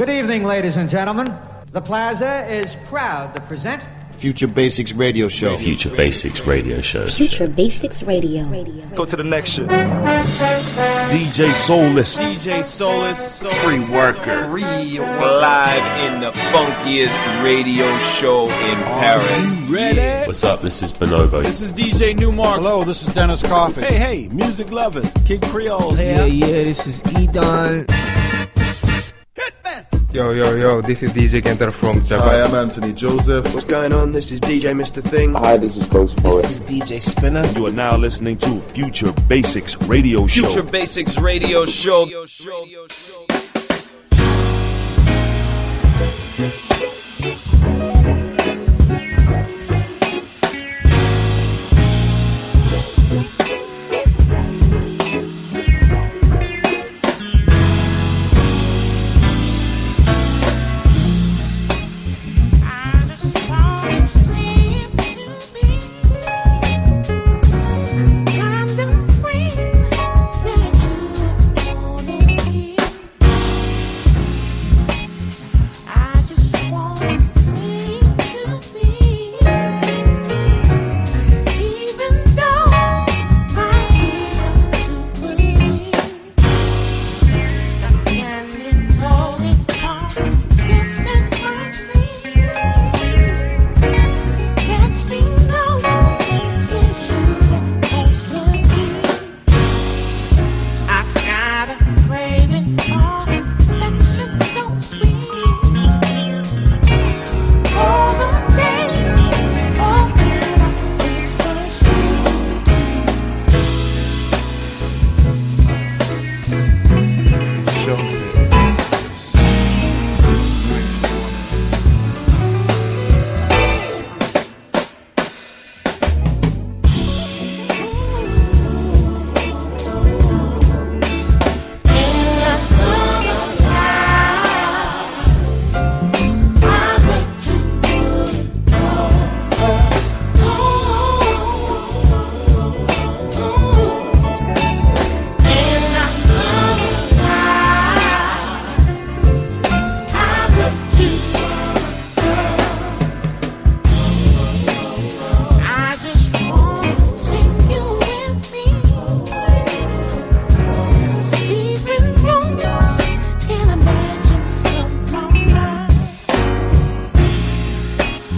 Good evening, ladies and gentlemen. The Plaza is proud to present Future Basics Radio Show. Future Basics Radio Show. Future Basics Radio. Go to the next shit. DJ Soulless. DJ Soulless. Free worker. Free Live in the funkiest radio show in Paris. ready? What's up? This is Bonobo. This is DJ Newmark. Hello, this is Dennis Coffey. Hey, hey, music lovers. Kid Creole Yeah, here. yeah, this is Edon. Yo, yo, yo, this is DJ Kenter from Japan. Hi, I'm Anthony Joseph. What's going on? This is DJ Mr. Thing. Hi, this is Ghost Poet. This is DJ Spinner. You are now listening to Future Basics Radio Show. Future Basics Radio Show. I just want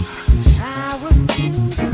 I would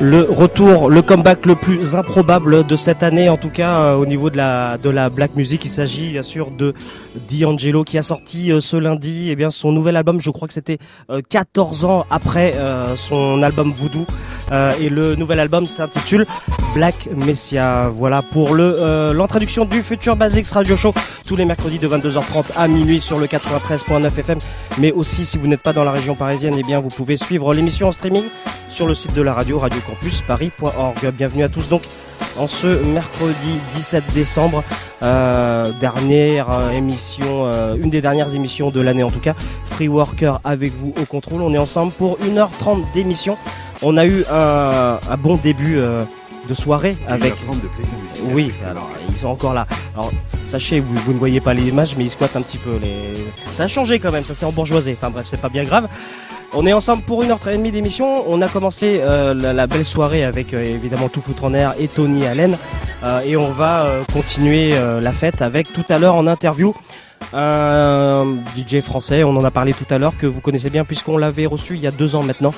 le retour, le comeback le plus improbable de cette année, en tout cas euh, au niveau de la de la black music. Il s'agit bien sûr de D'Angelo qui a sorti euh, ce lundi, eh bien son nouvel album. Je crois que c'était 14 ans après son album Voodoo, et le nouvel album s'intitule Black Messia. Voilà pour le l'introduction du futur Basics Radio Show tous les mercredis de 22h30 à minuit sur le 93.9 FM. Mais aussi si vous n'êtes pas dans la région parisienne, eh bien vous pouvez suivre l'émission en streaming sur le site de la radio radiocampusparis.org. Bienvenue à tous donc en ce mercredi 17 décembre, euh, dernière euh, émission, euh, une des dernières émissions de l'année en tout cas. Free Worker avec vous au contrôle. On est ensemble pour 1h30 d'émission. On a eu un, bon début de soirée avec. oui, alors ils sont encore là. Alors sachez, vous, vous ne voyez pas les images, mais ils squattent un petit peu. Les... Ça a changé quand même, ça s'est embourgeoisé. Enfin bref, c'est pas bien grave. On est ensemble pour une heure et demie d'émission. On a commencé euh, la, belle soirée avec euh, évidemment Tout Foutre en Air et Tony Allen. Euh, et on va continuer la fête avec tout à l'heure en interview un DJ français, on en a parlé tout à l'heure, que vous connaissez bien puisqu'on l'avait reçu il y a deux ans maintenant.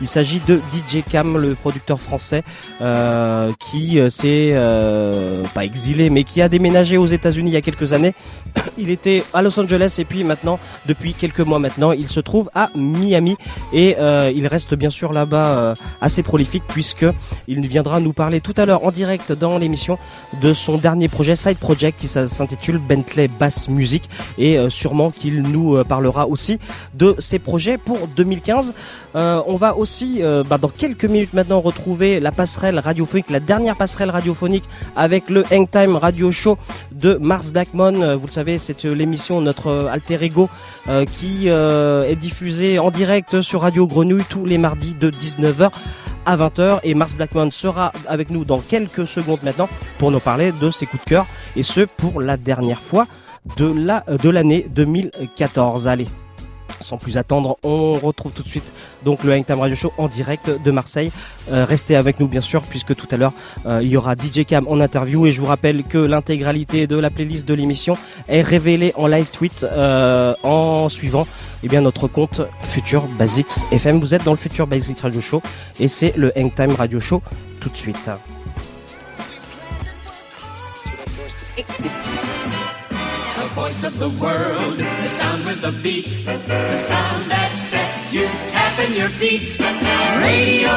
Il s'agit de DJ Cam, le producteur français, euh, qui euh, s'est euh, pas exilé, mais qui a déménagé aux États-Unis il y a quelques années. Il était à Los Angeles et puis maintenant, depuis quelques mois maintenant, il se trouve à Miami et il reste bien sûr là-bas assez prolifique puisque il viendra nous parler tout à l'heure en direct dans l'émission de son dernier projet Side Project qui s'intitule Bentley Bass Music et euh, sûrement qu'il nous euh, parlera aussi de ses projets pour 2015. Euh, on va aussi, bah, dans quelques minutes maintenant, retrouver la passerelle radiophonique, la dernière passerelle radiophonique avec le Hangtime Radio Show de Mars Blackmon. Vous le savez, c'est l'émission notre alter ego qui est diffusée en direct sur Radio Grenouille tous les mardis de 19h à 20h et Mars Blackmon sera avec nous dans quelques secondes maintenant pour nous parler de ses coups de cœur et ce pour la dernière fois de la de l'année 2014. Allez, sans plus attendre, on retrouve tout de suite donc le Hangtime Radio Show en direct de Marseille. Euh, restez avec nous bien sûr puisque tout à l'heure euh, il y aura DJ Cam en interview et je vous rappelle que l'intégralité de la playlist de l'émission est révélée en live tweet euh, en suivant eh bien notre compte Future Basics FM. Vous êtes dans le Future Basics Radio Show et c'est le Hangtime Radio Show tout de suite. Voice of the world, the sound with the beat, the sound that sets you tapping your feet. Radio.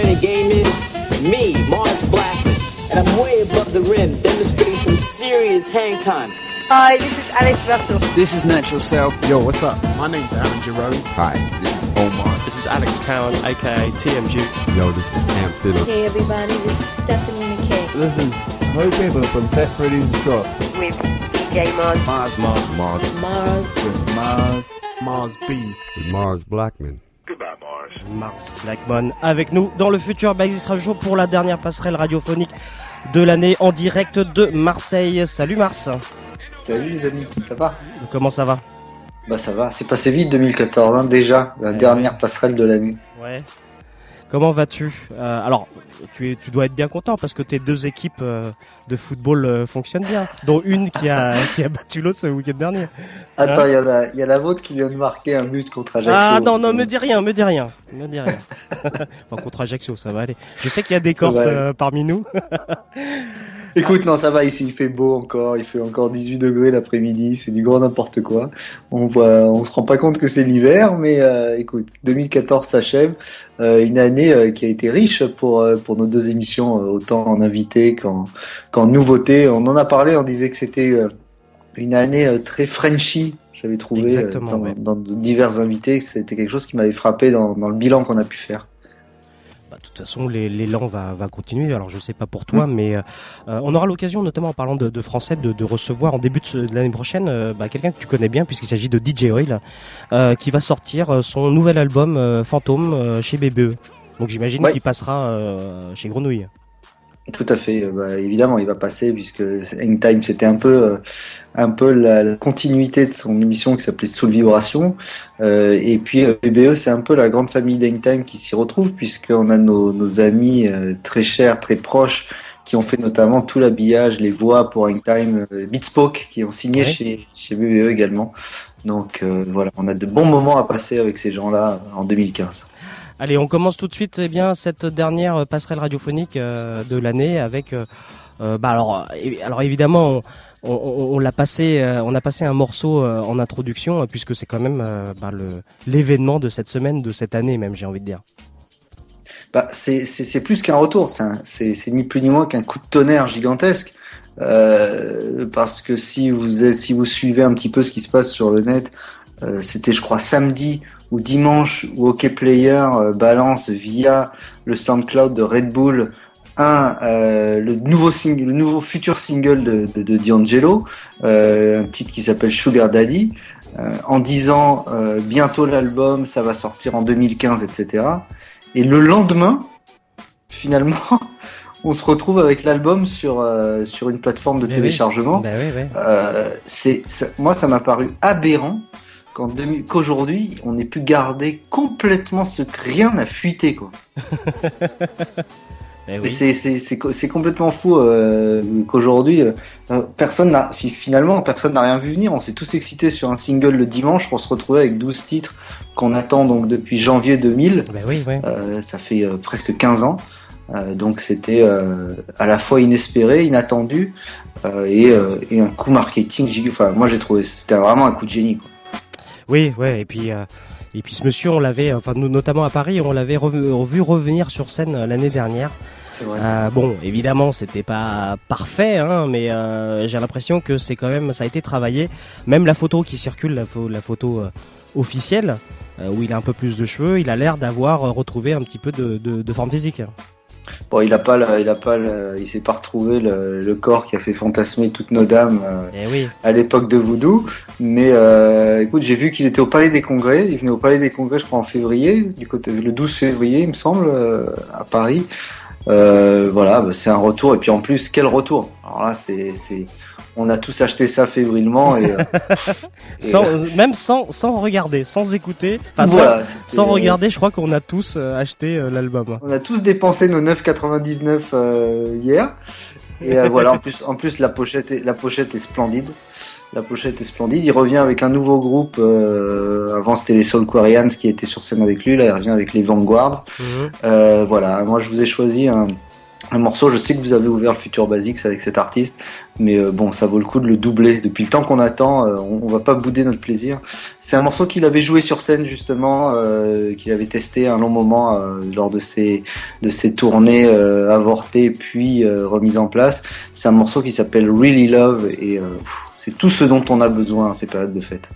The game is? Me, Mars Blackman. And I'm way above the rim, demonstrating some serious hang time. Hi, this is Alex Berto. This is Natural Self. Yo, what's up? My name's Alan Jerome. Hi, this is Omar. This is Alex Cowan, aka TM Duke. Yo, this is Cam Fiddle. Hey everybody, this is Stephanie McKay. This is Ho Gamer from Fat Freddy's Drop. With DJ Mars. Mars, Mars, Mars. Mars. With Mars. Mars B. With Mars Blackman. Mars Blackmon avec nous dans le futur Basics Radio pour la dernière passerelle radiophonique de l'année en direct de Marseille. Salut Mars. Salut les amis, ça va? Comment ça va? Bah ça va, c'est passé vite 2014 hein, déjà, la dernière passerelle de l'année. Ouais. Comment vas-tu euh, Alors, tu, tu dois être bien content parce que tes deux équipes euh, de football euh, fonctionnent bien, dont une qui a, qui a battu l'autre ce week-end dernier. Attends, il y, a, y a la vôtre qui vient de marquer un but contre Ajaccio. Ah non, non, me dis rien, me dis rien. Me dis rien. enfin, contre Ajaccio, ça va aller. Je sais qu'il y a des Corses parmi nous. Écoute, non, ça va ici, il fait beau encore, il fait encore 18 degrés l'après-midi, c'est du grand n'importe quoi. On voit, on se rend pas compte que c'est l'hiver, mais euh, écoute, 2014 s'achève, euh, une année euh, qui a été riche pour pour nos deux émissions, autant en invités qu'en qu'en nouveautés. On en a parlé, on disait que c'était une année très Frenchy. J'avais trouvé dans, dans, divers invités, c'était quelque chose qui m'avait frappé dans, dans le bilan qu'on a pu faire. De toute façon, l'élan va, va continuer. Alors, je sais pas pour toi, mm. mais euh, on aura l'occasion, notamment en parlant de, français, de, recevoir en début de, l'année prochaine euh, bah, quelqu'un que tu connais bien, puisqu'il s'agit de DJ Oil, euh, qui va sortir son nouvel album Fantôme chez BBE. Donc, j'imagine qu'il passera chez Grenouille. Tout à fait. Euh, bah, évidemment, il va passer puisque Hangtime, c'était un peu, euh, un peu la, la continuité de son émission qui s'appelait Soul Vibration. Euh, et puis euh, BBE, c'est un peu la grande famille d'Hangtime qui s'y retrouve puisqu'on a nos, nos amis euh, très chers, très proches qui ont fait notamment tout l'habillage, les voix pour Hangtime, euh, Beatspoke qui ont signé Ouais. chez, chez BBE également. Donc euh, voilà, on a de bons moments à passer avec ces gens-là en 2015. Allez, on commence tout de suite eh bien cette dernière passerelle radiophonique euh, de l'année avec euh, euh, bah alors alors évidemment on, l'a passé on a passé un morceau en introduction puisque c'est quand même bah, le l'événement de cette semaine de cette année même j'ai envie de dire. Bah, c'est plus qu'un retour, c'est ni plus ni moins qu'un coup de tonnerre gigantesque. Parce que si vous si vous suivez un petit peu ce qui se passe sur le net, c'était je crois samedi ou dimanche où OK Player euh, balance via le SoundCloud de Red Bull un euh, le nouveau single, le nouveau futur single de, de, de D'Angelo, euh, un titre qui s'appelle Sugar Daddy, euh, en disant euh, bientôt l'album, ça va sortir en 2015, etc. Et le lendemain, finalement, on se retrouve avec l'album sur euh, sur une plateforme de Eh oui. téléchargement. Bah oui, oui. Euh, c'est ça- moi, ça m'a paru aberrant qu'en 2000 qu'aujourd'hui, on ait pu garder complètement ce que rien n'a fuité quoi. Eh oui. C'est c'est c'est co- c'est complètement fou euh, qu'aujourd'hui euh, personne n'a fi- finalement personne n'a rien vu venir. On s'est tous excités sur un single le dimanche pour se retrouver avec 12 titres qu'on attend donc depuis janvier 2000. Bah oui, oui. Euh, ça fait presque 15 ans. Donc c'était à la fois inespéré, inattendu et, et un coup marketing. Enfin, moi j'ai trouvé c'était vraiment un coup de génie. Quoi. Oui, ouais, et puis euh, et puis ce monsieur, on l'avait, enfin nous notamment à Paris, on l'avait revu, revu revenir sur scène euh, l'année dernière. Euh, bon, évidemment, c'était pas parfait, hein, mais euh, j'ai l'impression que c'est quand même, ça a été travaillé. Même la photo qui circule, la, pho- la photo euh, officielle, où il a un peu plus de cheveux, il a l'air d'avoir retrouvé un petit peu de, de, de forme physique. Bon, il a pas, le- il a pas, le- il s'est pas retrouvé le, le corps qui a fait fantasmer toutes nos dames euh, Eh oui. à l'époque de Voodoo. Mais euh, écoute, j'ai vu qu'il était au Palais des Congrès. Il venait au Palais des Congrès, je crois, en février, du côté le 12 février, il me semble, euh, à Paris. Voilà, bah, c'est un retour. Et puis en plus, quel retour? Alors là, c'est, c'est, on a tous acheté ça fébrilement et, euh, et, Sans, euh, même sans, sans regarder, sans écouter, enfin, sans- voilà, sans, c'était- regarder, je crois qu'on a tous euh, acheté euh, l'album. On a tous dépensé nos 9,99 euh, hier. Et euh, voilà, en plus, en plus la pochette, est, la pochette est splendide. La pochette est splendide. Il revient avec un nouveau groupe. Euh, avant, c'était les Soul Quarians qui étaient sur scène avec lui. Là, il revient avec les Vanguards. Mhm. Euh, voilà. Moi, je vous ai choisi un, un morceau. Je sais que vous avez ouvert le Future Basics avec cet artiste, mais euh, bon, ça vaut le coup de le doubler. Depuis le temps qu'on attend, euh, on, va pas bouder notre plaisir. C'est un morceau qu'il avait joué sur scène justement, euh, qu'il avait testé un long moment euh, lors de ses de ses tournées euh, avortées puis euh, remises en place. C'est un morceau qui s'appelle Really Love et c'est tout ce dont on a besoin en ces périodes de fête.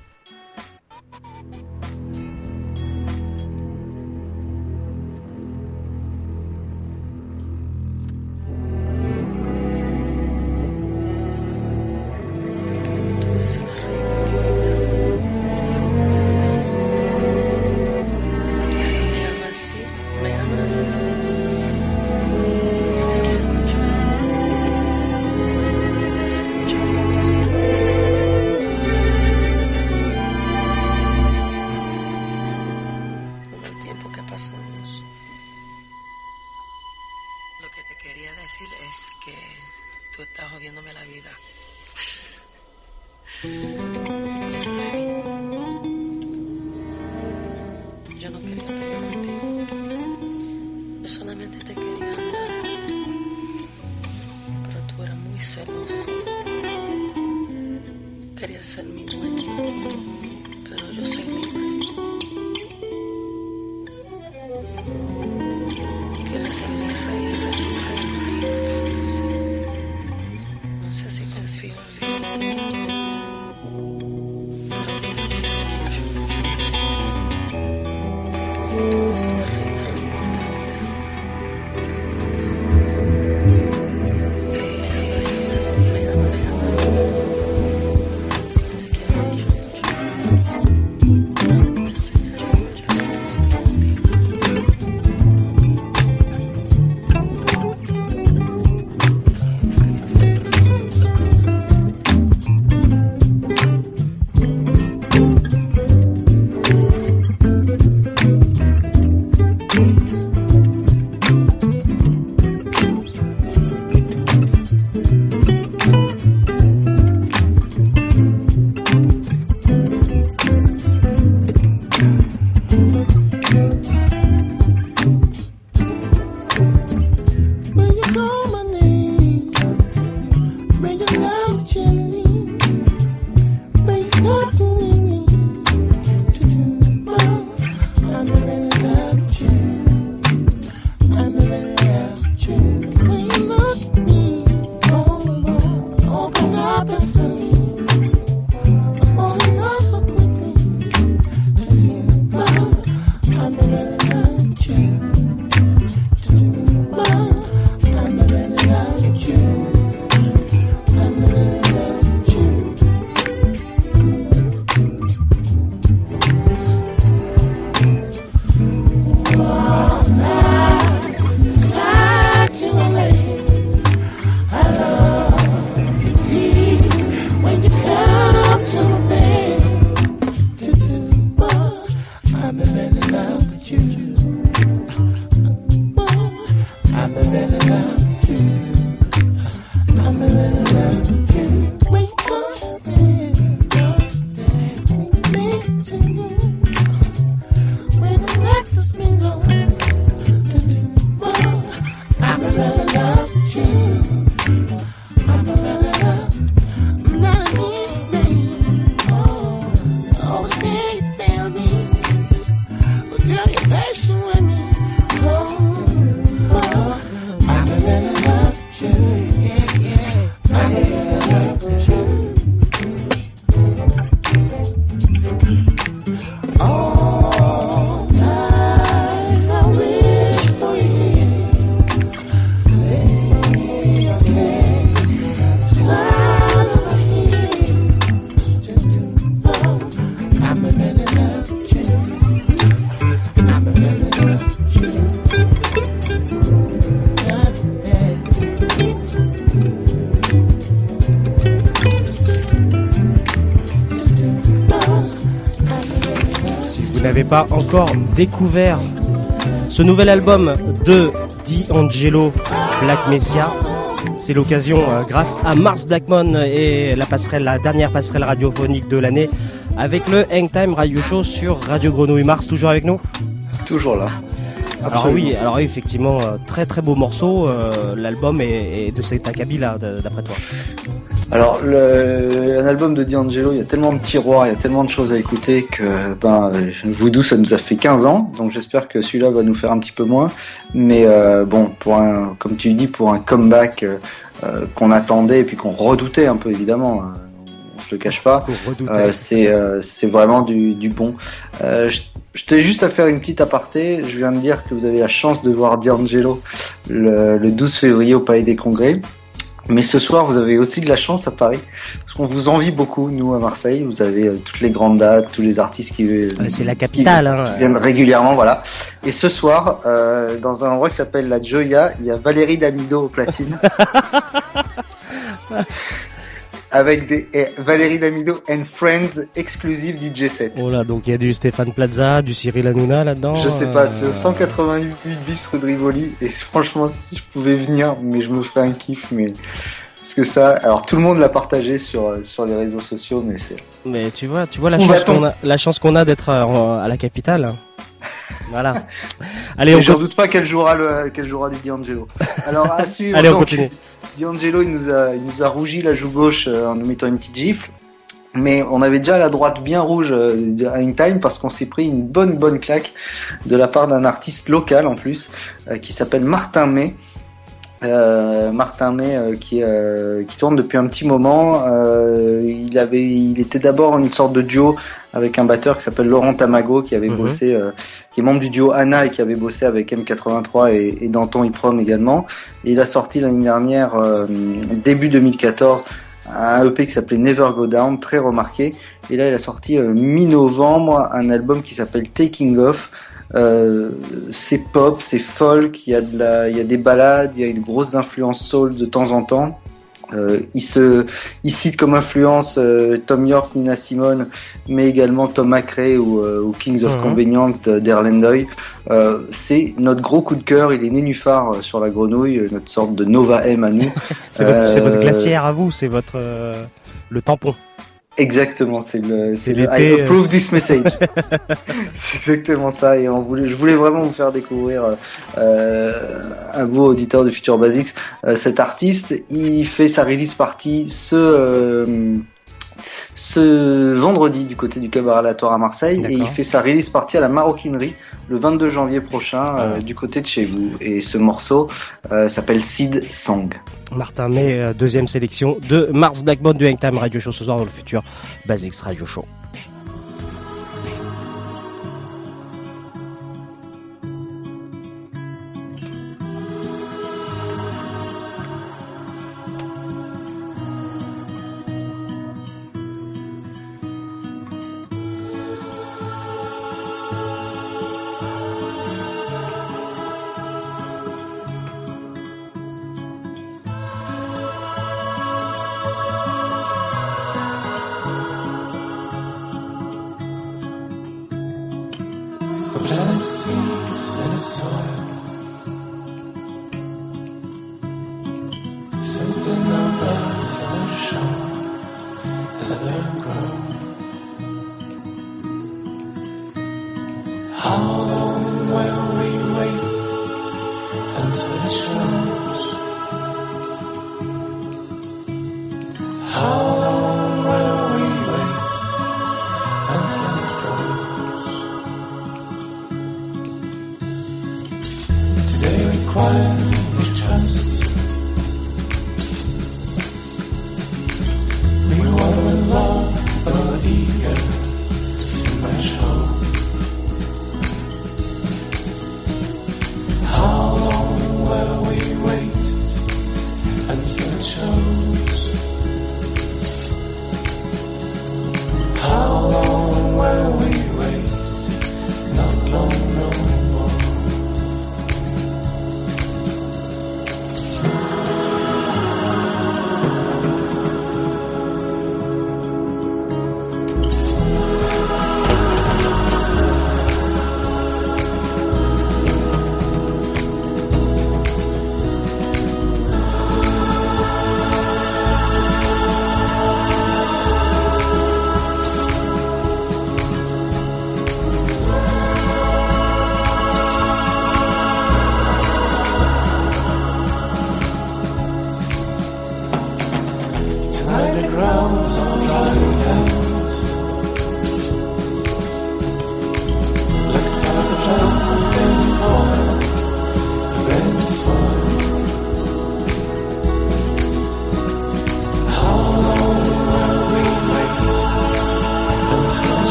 Pas encore découvert ce nouvel album de D'Angelo Black Messiah, c'est l'occasion, euh, grâce à Mars Blackmon et la passerelle, la dernière passerelle radiophonique de l'année, avec le Hangtime Radio Show sur Radio Grenouille. Mars, toujours avec nous? Toujours là. Alors Absolument. oui, alors oui, effectivement, euh, très très beau morceau. euh, L'album est, de cet acabit là, d'après toi. Alors, le, un album de D'Angelo, il y a tellement de tiroirs, il y a tellement de choses à écouter que, ben, euh, Voodoo, ça nous a fait 15 ans, donc j'espère que celui-là va nous faire un petit peu moins. Mais euh, bon, pour un, comme tu dis, pour un comeback euh, qu'on attendait et puis qu'on redoutait un peu évidemment, euh, on se le cache pas. Euh, c'est euh, c'est vraiment du, du bon. Euh, je je tenais juste à faire une petite aparté. Je viens de dire que vous avez la chance de voir D'Angelo le, le 12 février au Palais des Congrès. Mais ce soir, vous avez aussi de la chance à Paris, parce qu'on vous envie beaucoup, nous, à Marseille. Vous avez euh, toutes les grandes dates, tous les artistes qui, Euh, C'est la capitale. Hein. qui viennent régulièrement, voilà. Et ce soir, euh, dans un endroit qui s'appelle la Joya, il y a Valérie Damido au platine. Avec des et Valérie Damido and Friends exclusive DJ set. Oh là, donc il y a du Stéphane Plaza, du Cyril Hanouna là-dedans. Je sais pas, euh, c'est au 188 bis rue de Rivoli et franchement si je pouvais venir, mais je me ferais un kiff, mais parce que ça, alors tout le monde l'a partagé sur euh, sur les réseaux sociaux, mais c'est Mais tu vois, tu vois la Où chance qu'on a, la chance qu'on a d'être à, à la capitale. Voilà. Allez, Et on continue. doute pas qu'elle jouera le, qu'elle jouera du D'Angelo. Alors à suivre. Allez, on donc, continue. D'Angelo, il nous a, il nous a rougi la joue gauche euh, en nous mettant une petite gifle. Mais on avait déjà la droite bien rouge euh, à une time parce qu'on s'est pris une bonne bonne claque de la part d'un artiste local en plus euh, qui s'appelle Martin May. Euh, Martin May euh, qui, euh, qui tourne depuis un petit moment. Euh, il avait, il était d'abord une sorte de duo avec un batteur qui s'appelle Laurent Tamago qui avait Mhm. bossé, euh, qui est membre du duo Anna et qui avait bossé avec M83 et, et Danton Iprom également. Et il a sorti l'année dernière, euh, début 2014, un EP qui s'appelait Never Go Down, très remarqué. Et là, il a sorti euh, mi-novembre un album qui s'appelle Taking Off. Euh, c'est pop, c'est folk, il y a de la, il y a des ballades, il y a une grosse influence soul de temps en temps. Euh, il se, il cite comme influence euh, Tom York, Nina Simone, mais également Tom McRae ou, euh, ou Kings of Mhm. Convenience de- d'Erlendoy. C'est notre gros coup de cœur. Il est nénuphar sur la grenouille, notre sorte de Nova M à nous. C'est votre, votre glacière à vous, c'est votre le tampon. Exactement, c'est le, C'est le I approve euh, this message. c'est exactement ça, et on voulait, je voulais vraiment vous faire découvrir euh, à vous auditeurs de Future Basics euh, cet artiste. Il fait sa release party ce euh, ce vendredi du côté du cabaret aléatoire à Marseille, et il fait sa release party à la Maroquinerie le 22 janvier prochain euh, du côté de chez vous. Et ce morceau euh, s'appelle Seed Song. Martin May, euh, deuxième sélection de Mars Blackbone du Hangtime Radio Show ce soir dans le futur Basics Radio Show. As the ground.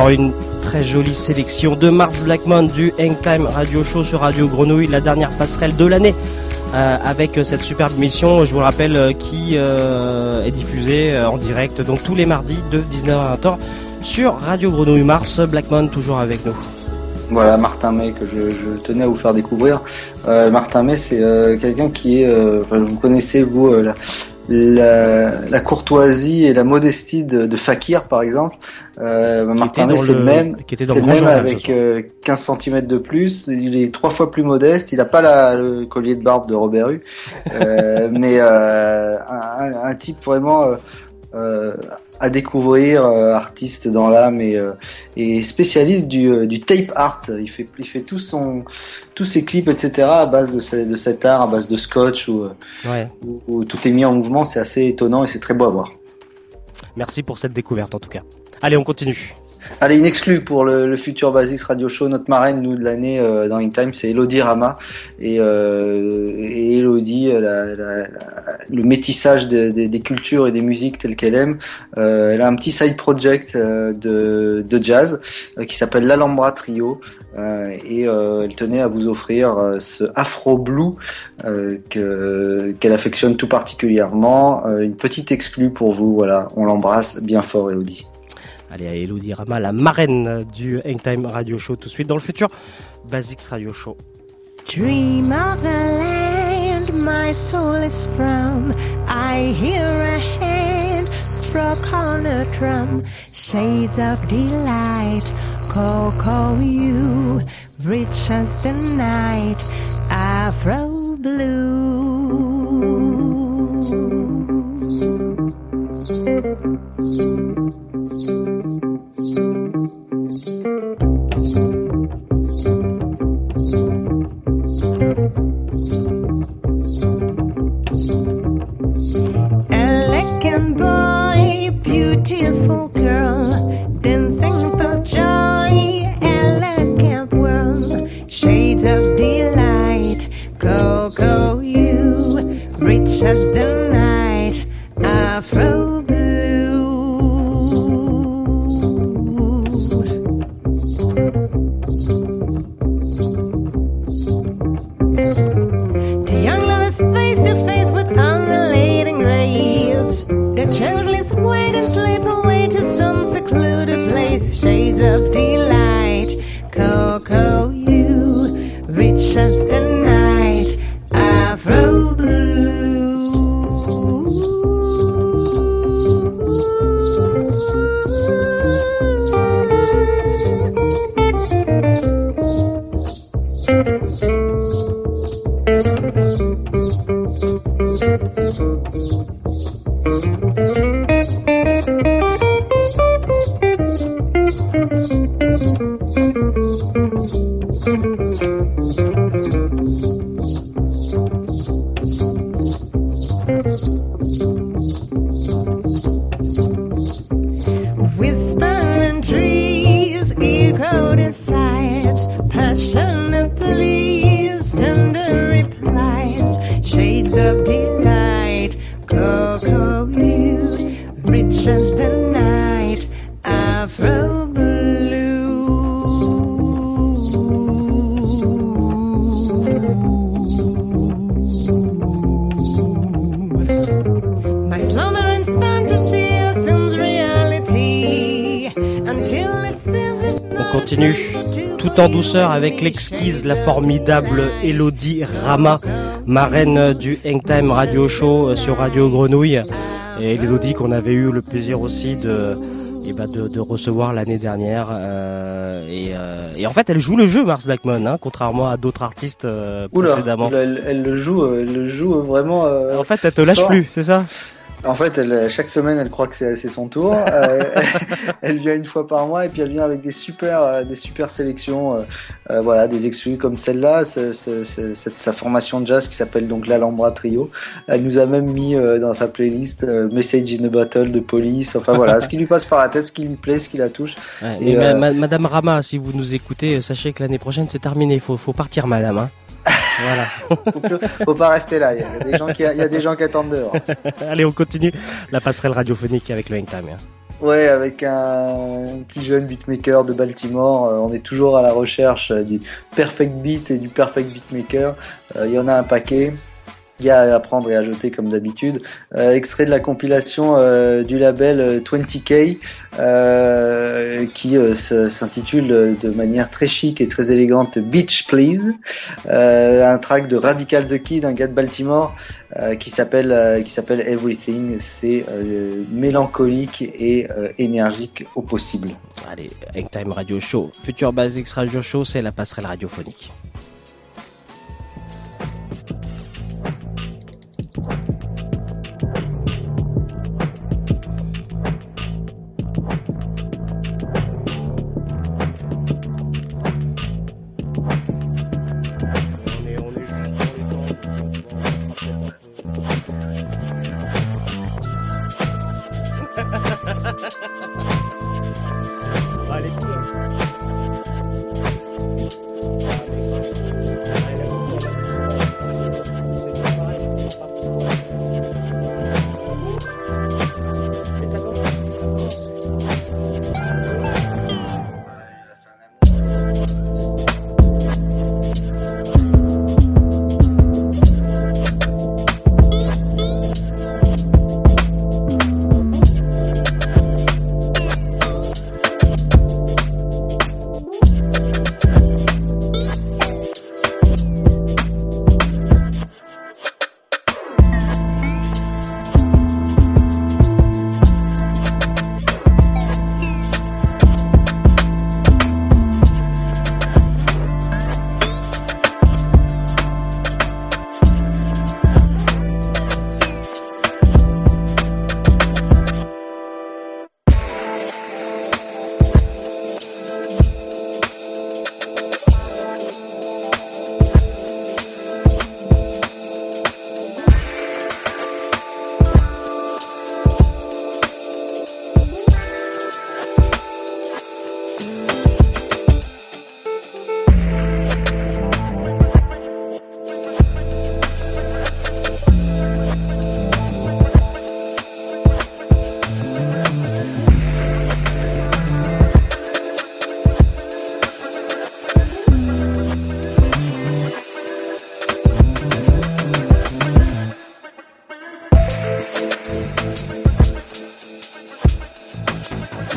Encore une très jolie sélection de Mars Blackmon du Hangtime Radio Show sur Radio Grenouille, la dernière passerelle de l'année. euh, avec cette superbe émission, je vous le rappelle, euh, qui euh, est diffusée en direct donc tous les mardis de 19h à 20h sur Radio Grenouille Mars. Blackmon toujours avec nous. Voilà, Martin May, que je, tenais à vous faire découvrir. Martin May, c'est quelqu'un qui est... vous connaissez, vous, la, la, la courtoisie et la modestie de, de Fakir, par exemple. Euh, Martin c'est le- même, qui était c'est dans le même avec euh, 15 cm de plus. Il est trois fois plus modeste. Il n'a pas la, le collier de barbe de Robert Hue. Euh, mais euh, un, un- un type vraiment... à découvrir, euh, artiste dans l'âme et, euh, et spécialiste du, euh, du tape art. Il fait, il fait tout son, tous ses clips, etc. à base de, ce- de cet art, à base de scotch où, Ouais. où, où tout est mis en mouvement. C'est assez étonnant et c'est très beau à voir. Merci pour cette découverte en tout cas. Allez, on continue. Allez, une exclue pour le, futur Basics Radio Show. Notre marraine, nous, de l'année euh, dans In Time, c'est Elodie Rama. Et, euh, Elodie, euh, le métissage de- de- des cultures et des musiques telles qu'elle aime. Elle a un petit side project de, jazz qui s'appelle l'Alhambra Trio. Et elle tenait à vous offrir ce Afro Blue que- qu'elle affectionne tout particulièrement. Une petite exclue pour vous. Voilà, on l'embrasse bien fort, Elodie. Allez, à Elodie Rama, la marraine du Hangtime Radio Show, tout de suite dans le futur Basics Radio Show. Dream of a land my soul is from. I hear a hand struck on a drum. Shades of delight, Coco, you, rich as the night, Afro Elegant beautiful girl, dancing for joy, elegant world, shades of delight, Coco, you, rich as the night, Of delight, Coco, you, rich as the night, avec l'exquise, la formidable Elodie Rama, marraine du Hangtime Radio Show sur Radio Grenouille. Et Elodie qu'on avait eu le plaisir aussi de, eh ben de, de recevoir l'année dernière. Euh, et, euh, et, en fait, elle joue le jeu, Mars Blackmon, hein, contrairement à d'autres artistes euh, Oula, précédemment. Elle, elle, le joue, euh, elle le joue vraiment. euh, En fait, elle te lâche fort. plus, c'est ça? En fait, elle, chaque semaine, elle croit que c'est c'est son tour. Euh, elle vient une fois par mois et puis elle vient avec des super, euh, des super sélections, euh, euh, voilà, des exclus comme celle-là, ce- ce- ce- cette- sa formation de jazz qui s'appelle donc l'Alhambra Trio. Elle nous a même mis euh, dans sa playlist euh, Message in a Battle de Police. Enfin voilà, ce qui lui passe par la tête, ce qui lui plaît, ce qui la touche. Ouais, Et, mais Madame Rama, si vous nous écoutez, sachez que l'année prochaine c'est terminé. Faut, faut partir, Madame. Hein. Voilà. faut, plus- faut pas rester là. Il y a des gens qui, il y a des gens qui attendent dehors. Allez, on continue la passerelle radiophonique avec le Hangtime. hein. Ouais, avec un petit jeune beatmaker de Baltimore, euh, on est toujours à la recherche euh, du perfect beat et du perfect beatmaker. Euh, Il y en a un paquet. Il à prendre et à jeter comme d'habitude. Euh, extrait de la compilation euh, du label euh, 20K euh, qui s'intitule de manière très chic et très élégante Beach Please. Un track de Radical the Kid, un gars de Baltimore qui s'appelle qui s'appelle Everything. C'est mélancolique et énergique au possible. Allez, Hangtime Radio Show, Future Basics Radio Show, c'est la passerelle radiophonique.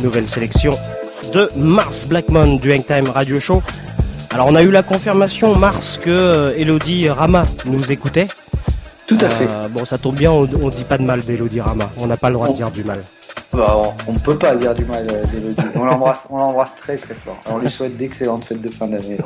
Nouvelle sélection de Mars Blackmon du Hangtime Radio Show. Alors on a eu la confirmation Mars que euh, Elodie Rama nous écoutait. Tout à fait. Euh, bon ça tombe bien, on, on dit pas de mal d'Elodie Rama. On n'a pas le droit de dire du mal. Bah, on, on peut pas dire du mal euh, d'Elodie. On l'embrasse, on l'embrasse très très fort. On lui souhaite d'excellentes fêtes de fin d'année.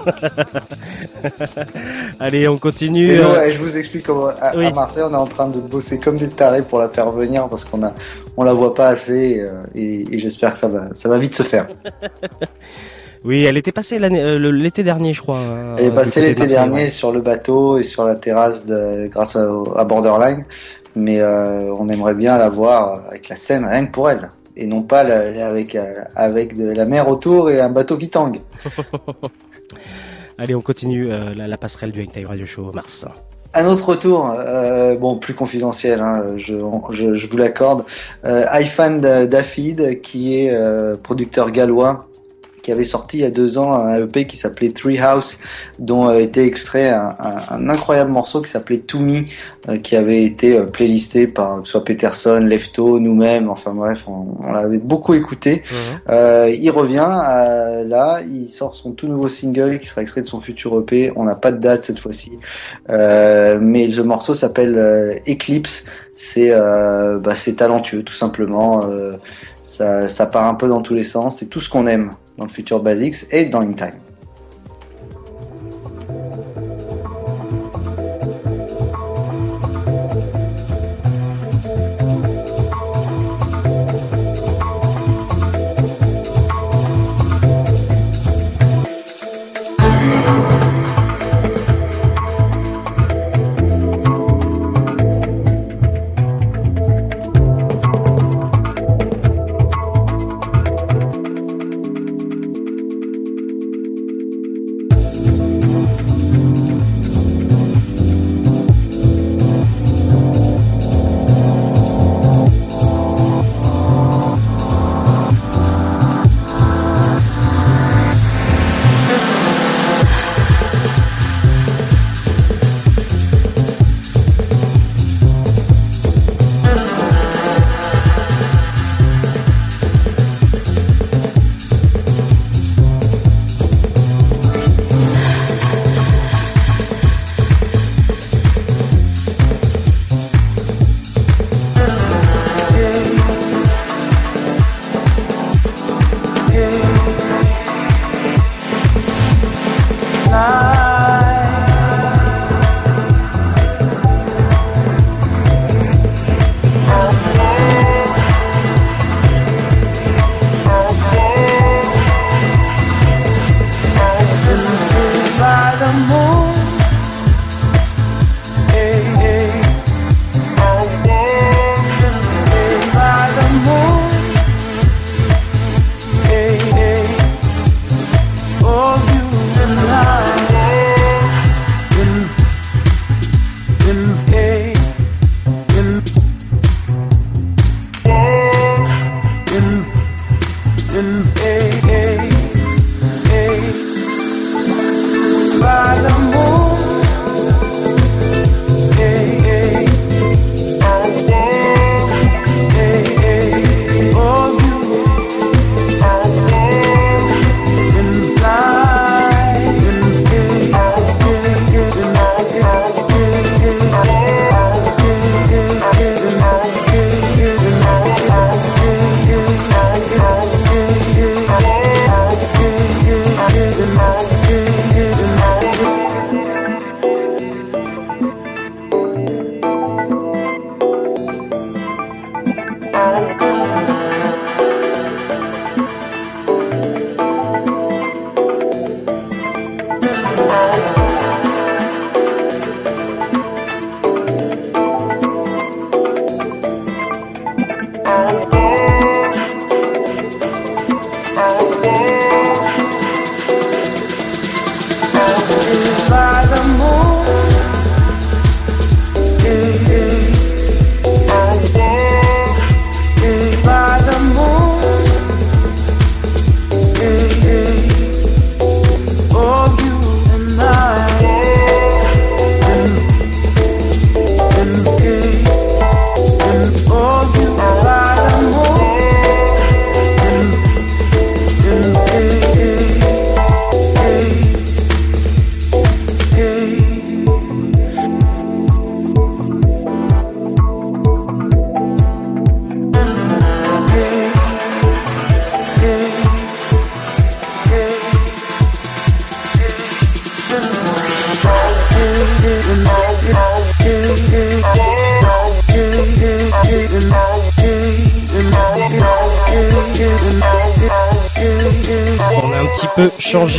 Allez, on continue. Et non, euh, je vous explique comment à, oui. à Marseille, on est en train de bosser comme des tarés pour la faire venir parce qu'on a, on la voit pas assez euh, et, et j'espère que ça va, ça va vite se faire. Oui, elle était passée l'été dernier, je crois. Elle est passée l'été dernier ouais. sur le bateau et sur la terrasse de, grâce à, à Borderline, mais euh, on aimerait bien la voir avec la scène rien que pour elle et non pas la- avec euh, avec de la mer autour et un bateau qui tangue. Allez, on continue euh, la, la passerelle du Hangtime Radio Show Mars. Un autre retour, bon plus confidentiel, hein, je, je, je vous l'accorde. Euh, iFan Dafid, qui est producteur gallois, qui avait sorti il y a deux ans un EP qui s'appelait Three House, dont euh, était extrait un, un- un incroyable morceau qui s'appelait To Me, euh, qui avait été euh, playlisté par que soit Peterson, Lefto, nous-mêmes, enfin bref, on, on l'avait beaucoup écouté. Euh, il revient là, il sort son tout nouveau single qui sera extrait de son futur EP. On n'a pas de date cette fois-ci, mais le morceau s'appelle Eclipse. C'est bah, c'est talentueux tout simplement. Ça, ça part un peu dans tous les sens. C'est tout ce qu'on aime dans le Future Basics et dans In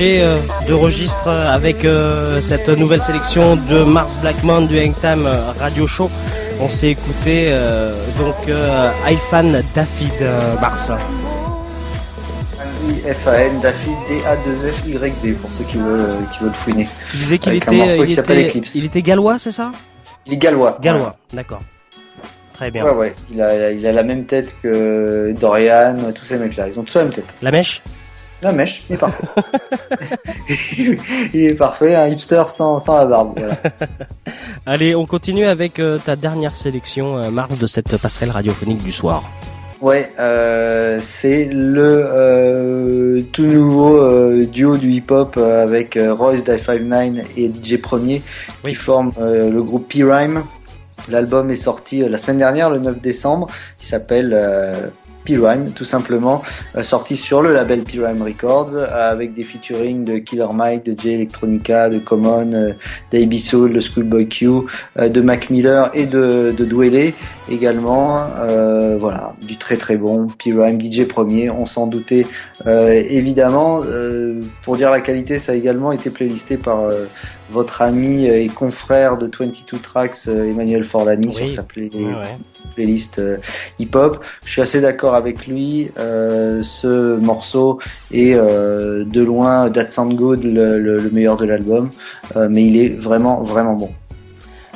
euh, de registre euh, avec euh, cette nouvelle sélection de Mars Blackman du Hangtime Radio Show. On s'est écouté donc Ifan David euh, Mars. Daffy, D-A-2-F-Y-D, pour ceux qui veulent, qui veulent fouiner. Tu disais qu'il était, il était, Eclipse. il était gallois, c'est ça? Il est gallois. Gallois, d'accord. Très bien. Ouais, ouais. Il a, il a la même tête que Dorian, tous ces mecs-là. Ils ont tous la même tête. La mèche? La mèche, il est parfait. il est parfait, un hipster sans, sans la barbe. Voilà. Allez, on continue avec euh, ta dernière sélection, euh, Mars, de cette passerelle radiophonique du soir. Ouais, euh, c'est le tout nouveau duo du hip-hop avec Royce Die 59 et DJ Premier qui forment le groupe P-Rhyme. L'album est sorti la semaine dernière, le 9 décembre. Il s'appelle P-Rhyme, tout simplement, euh, sorti sur le label P-Rhyme Records, avec des featuring de Killer Mike, de Jay Electronica, de Common, euh, d'AB Soul, de Schoolboy Q, euh, de Mac Miller et de, de Dwele également. Voilà, du très très bon P-Rhyme, DJ Premier, on s'en doutait évidemment. Pour dire la qualité, ça a également été playlisté par votre ami et confrère de 22 Tracks, euh, Emmanuel Forlani, sur sa play- Ouais, ouais. playlist euh, hip-hop. Je suis assez d'accord avec lui. euh, ce morceau est euh, de loin That Sound Good le, le- le meilleur de l'album, mais il est vraiment vraiment bon.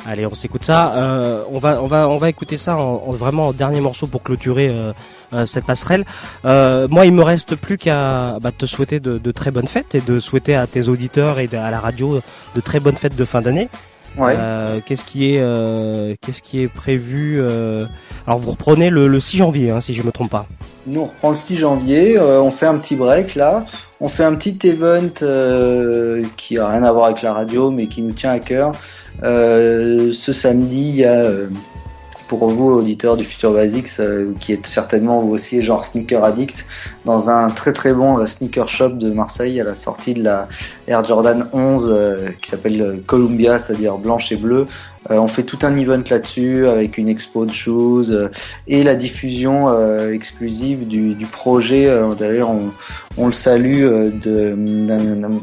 Allez, on s'écoute ça. Euh, on va, on va, on va écouter ça en, en- vraiment en dernier morceau pour clôturer euh, euh, cette passerelle. Euh, moi, il me reste plus qu'à bah, te souhaiter de, de très bonnes fêtes et de souhaiter à tes auditeurs et de- à la radio de très bonnes fêtes de fin d'année. Ouais. Euh, qu'est-ce qui est, euh, qu'est-ce qui est prévu euh, Alors, vous reprenez le, le 6 janvier, hein, si je me trompe pas. Nous, on reprend le 6 janvier, euh, on fait un petit break là, on fait un petit event euh, qui a rien à voir avec la radio, mais qui nous tient à cœur. Euh, ce samedi, il y a, euh, pour vous, auditeurs du Future Basics, euh, qui êtes certainement vous aussi genre sneaker addict, dans un très très bon euh, sneaker shop de Marseille à la sortie de la Air Jordan 11 euh, qui s'appelle Columbia, c'est-à-dire blanche et bleue. On fait tout un event là-dessus avec une expo de shoes euh, et la diffusion exclusive du, projet. D'ailleurs, on, on le salue de- d'un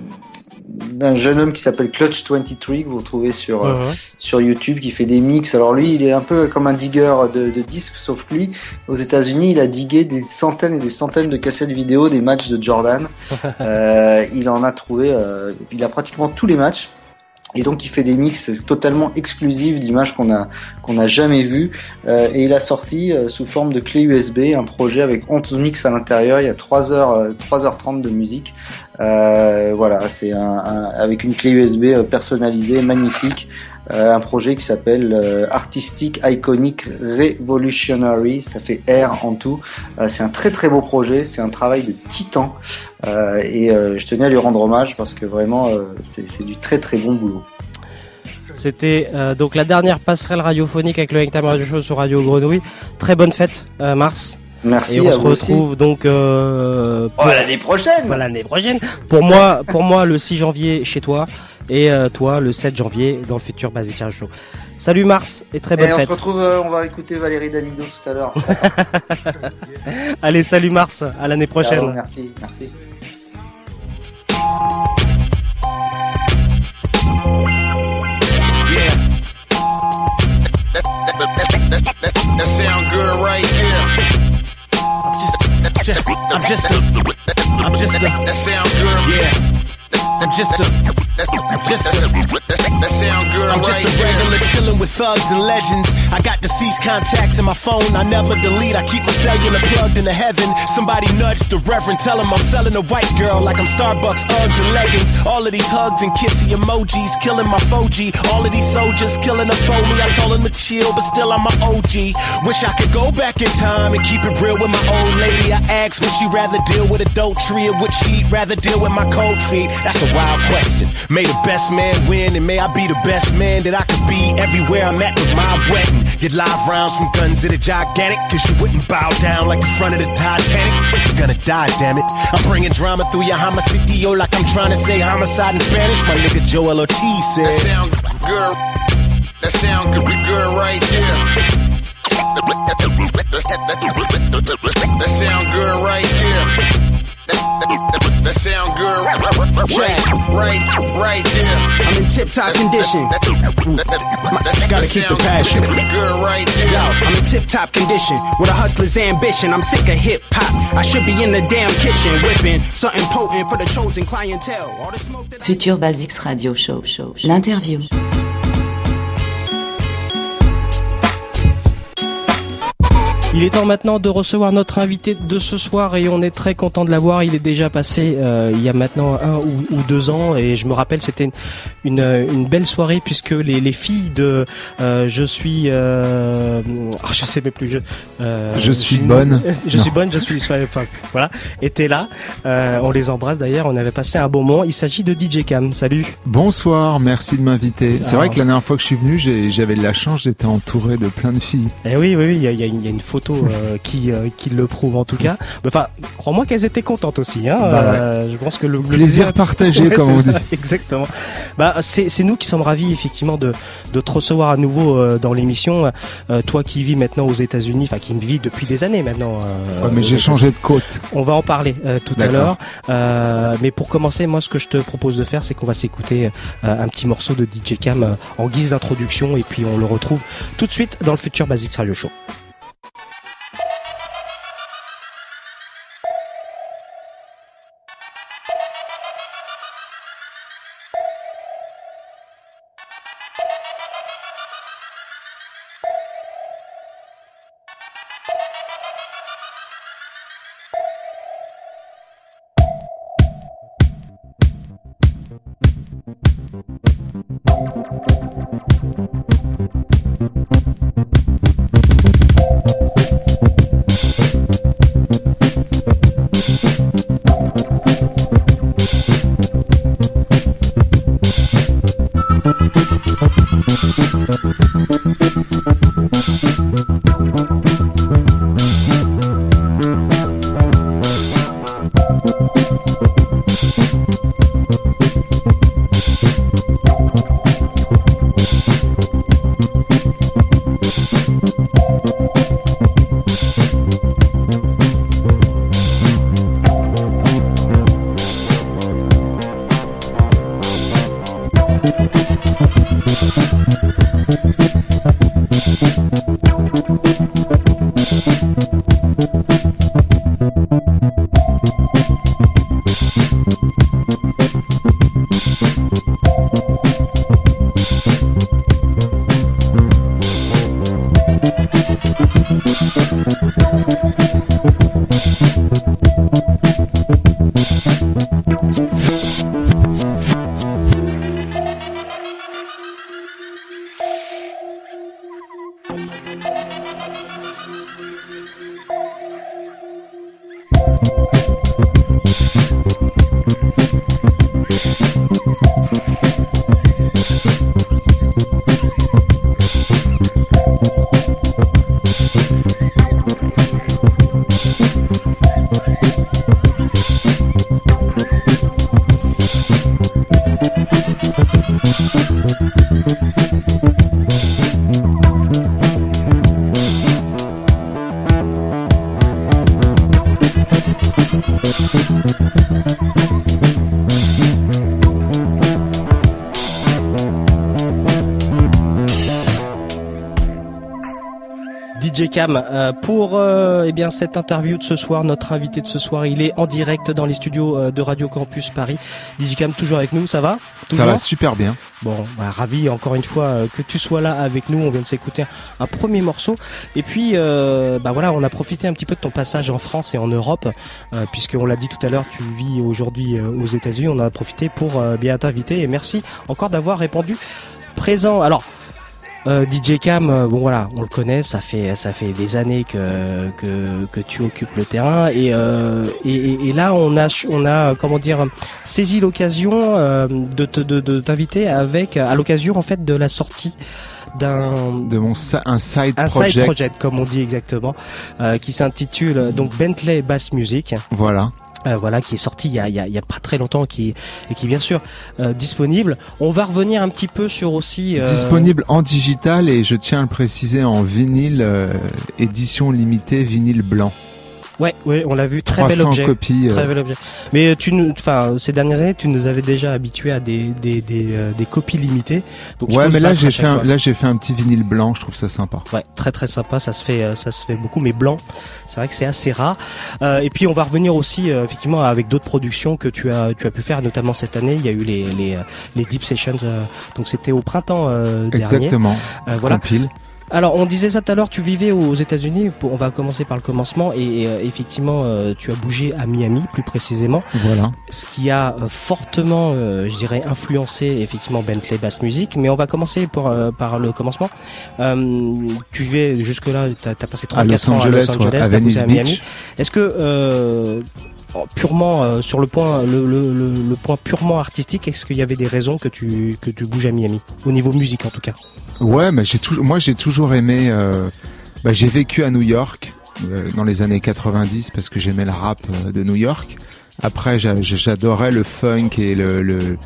d'un jeune homme qui s'appelle Clutch 23 que vous retrouvez sur euh, sur YouTube qui fait des mix. Alors lui, il est un peu comme un digger de, de disques, sauf que lui, aux États-Unis, il a digué des centaines et des centaines de cassettes vidéo des matchs de Jordan. Euh, il en a trouvé, euh, il a pratiquement tous les matchs. Et donc il fait des mix totalement exclusifs d'images qu'on a qu'on n'a jamais vues. Euh, et il a sorti euh, sous forme de clé USB un projet avec 11 mix à l'intérieur. Il y a 3 heures, euh, 3h30 de musique. Euh, voilà, c'est un, un- avec une clé USB euh, personnalisée, magnifique. Euh, un projet qui s'appelle euh, Artistic Iconic Revolutionary, ça fait R en tout. Euh, c'est un très très beau projet, c'est un travail de titan et je tenais à lui rendre hommage parce que vraiment c'est du très très bon boulot. C'était euh, donc la dernière passerelle radiophonique avec le Hangtime Radio Show sur Radio Grenouille. Très bonne fête, euh, Mars. Merci Et on à se vous aussi. retrouve donc euh, Oh, l'année prochaine Voilà, l'année prochaine. Pour moi, pour moi, le 6 janvier chez toi et euh, toi le 7 janvier dans le futur Basic Radio Show. Salut Mars et très bonne Et on fête. se retrouve, euh, on va écouter Valérie Damido tout à l'heure. Allez, salut Mars, à l'année prochaine. Merci, merci. Yeah. That, that, that, that, that, that sound good right there. I'm just, I'm just a, I'm just a, that sound good. Yeah. I'm just a, I'm just a, that sound good I'm just a regular chillin' with thugs and legends. I got deceased contacts in my phone. I never delete. I keep my cellular plugged into heaven. Somebody nudge the reverend. Tell him I'm selling a white girl like I'm Starbucks Uggs and leggings. All of these hugs and kissy emojis killing my 4G. All of these soldiers killing for me. I told him to chill, but still I'm my OG. Wish I could go back in time and keep it real with my old lady. I asked would she rather deal with a tree or would she rather deal with my cold feet? That's a wild question. May the best man win and may I be the best man that I could be everywhere I'm at with my weapon. Get live rounds from guns that are gigantic, cause you wouldn't bow down like the front of the Titanic. You're gonna die, damn it. I'm bringing drama through your homicidio like I'm trying to say homicide in Spanish. My nigga Joel Ortiz said. That sound good. That sound good, good right there. That sound good right there. That, that, that sound good right, right, right there. I'm in tip-top condition. Gotta keep the passion. Good right there. Yo, I'm in tip-top condition with a hustler's ambition. I'm sick of hip-hop. I should be in the damn kitchen whipping something potent for the chosen clientele. All the smoke that Future Basics Radio Show. show, show. L'interview. Il est temps maintenant de recevoir notre invité de ce soir et on est très content de l'avoir. Il est déjà passé euh, il y a maintenant un ou, ou deux ans et je me rappelle c'était une, une, une belle soirée puisque les, les filles de euh, je suis euh, oh, je sais même plus je euh, Je suis bonne. je Non. suis bonne je suis enfin voilà étaient là on les embrasse d'ailleurs on avait passé un bon moment il s'agit de DJ Cam salut Bonsoir, merci de m'inviter. C'est Ah. vrai que la dernière fois que je suis venu, j'avais de la chance, j'étais entouré de plein de filles. Eh oui, oui, oui, il y a, il y a une- il y a une photo euh, qui, euh, qui le prouve en tout cas. Enfin, crois-moi qu'elles étaient contentes aussi. Hein. Bah ouais. Euh, je pense que le, le Plaisir partagé, Ouais, comme on ça, dit. Exactement. Bah, c'est nous qui sommes ravis effectivement de, de te recevoir à nouveau dans l'émission. Toi qui vis maintenant aux États-Unis, enfin qui vis depuis des années maintenant. Ouais, mais j'ai changé de côte. On va en parler tout à l'heure. Mais pour commencer, moi, ce que je te propose de faire, c'est qu'on va s'écouter un petit morceau de DJ Cam en guise d'introduction, et puis on le retrouve tout de suite dans le futur Basics Radio Show. Thank you. Cam euh, pour euh, eh bien cette interview de ce soir. Notre invité de ce soir, il est en direct dans les studios euh, de Radio Campus Paris. DJ Cam toujours avec nous, ça va? Ça Toujours? va super bien. Bon, bah, ravi encore une fois euh, que tu sois là avec nous. On vient de s'écouter un, un premier morceau. Et puis, euh, bah voilà, on a profité un petit peu de ton passage en France et en Europe, euh, puisque on l'a dit tout à l'heure, tu vis aujourd'hui aux États-Unis. On a profité pour euh, bien t'inviter et merci encore d'avoir répondu présent. Alors. Euh, DJ Cam, euh, bon voilà, on le connaît, ça fait ça fait des années que que, que tu occupes le terrain et, euh, et, et- là on a on a comment dire saisi l'occasion euh, de te- de de t'inviter avec à l'occasion en fait de la sortie d'un De mon un side un project. side project comme on dit exactement euh, qui s'intitule donc Bentley Bass Music. Voilà. Euh, voilà, qui est sorti il y a, pas très longtemps, qui et qui est bien sûr euh, disponible. On va revenir un petit peu sur aussi euh, Disponible en digital et je tiens à le préciser en vinyle, édition limitée, vinyle blanc. Ouais, ouais, on l'a vu, très 300 bel objet. copies, euh. Très bel objet. Mais tu nous, enfin, ces dernières années, tu nous avais déjà habitués à des des des, euh, des copies limitées. Donc ouais, mais là j'ai fait un, là j'ai fait un petit vinyle blanc, je trouve ça sympa. Ouais, très très sympa, ça se fait euh, ça se fait beaucoup mais blanc. C'est vrai que c'est assez rare. Euh, et puis on va revenir aussi euh, effectivement avec d'autres productions que tu as tu as pu faire notamment cette année, il y a eu les les euh, les Deep Sessions euh, donc c'était au printemps euh, dernier. Exactement. Euh, voilà. Compile. Alors, on disait ça tout à l'heure, tu vivais aux États-Unis. On va commencer par le commencement. Et, euh, effectivement, euh, tu as bougé à Miami, plus précisément. Voilà. Ce qui a euh, fortement, euh, je dirais, influencé effectivement Bentley Bass Music. Mais on va commencer pour, euh, par le commencement. Tu vivais jusque-là, tu as, passé 3 À Los ans à Los Angeles, ouais, à Venice à. Miami. Est-ce que euh, purement euh, sur le point, le, le, le, le point purement artistique, est-ce qu'il y avait des raisons que tu que tu bouges à Miami, au niveau musique en tout cas Ouais, mais j'ai toujours, moi j'ai toujours aimé. euh, bah, j'ai vécu à New York euh, dans les années 90 parce que j'aimais le rap de New York. Après, j'a- j'adorais le funk et le, le,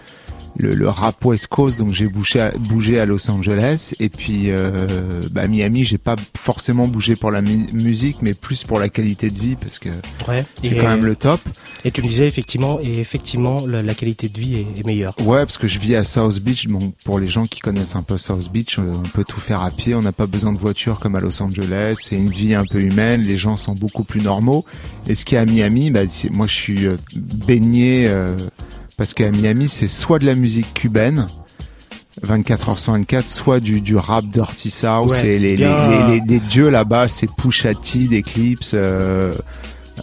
le, le rap West Coast, donc j'ai bougé à, bougé à Los Angeles. Et puis, euh, bah, Miami, j'ai pas forcément bougé pour la mu- musique, mais plus pour la qualité de vie parce que Ouais. c'est quand même le top. Et tu me disais effectivement, et effectivement, la, la qualité de vie est, est meilleure. Ouais, parce que je vis à South Beach. Bon, pour les gens qui connaissent un peu South Beach, euh, on peut tout faire à pied. On n'a pas besoin de voiture comme à Los Angeles. C'est une vie un peu humaine. Les gens sont beaucoup plus normaux. Et ce qui est à Miami, bah, moi, je suis euh, baigné euh, parce qu'à Miami, c'est soit de la musique cubaine. 24 heures sur 24, soit du, du rap Dirty South, Ouais, et les, les, les, les- dieux là-bas, c'est Pusha T, d'Eclipse, euh,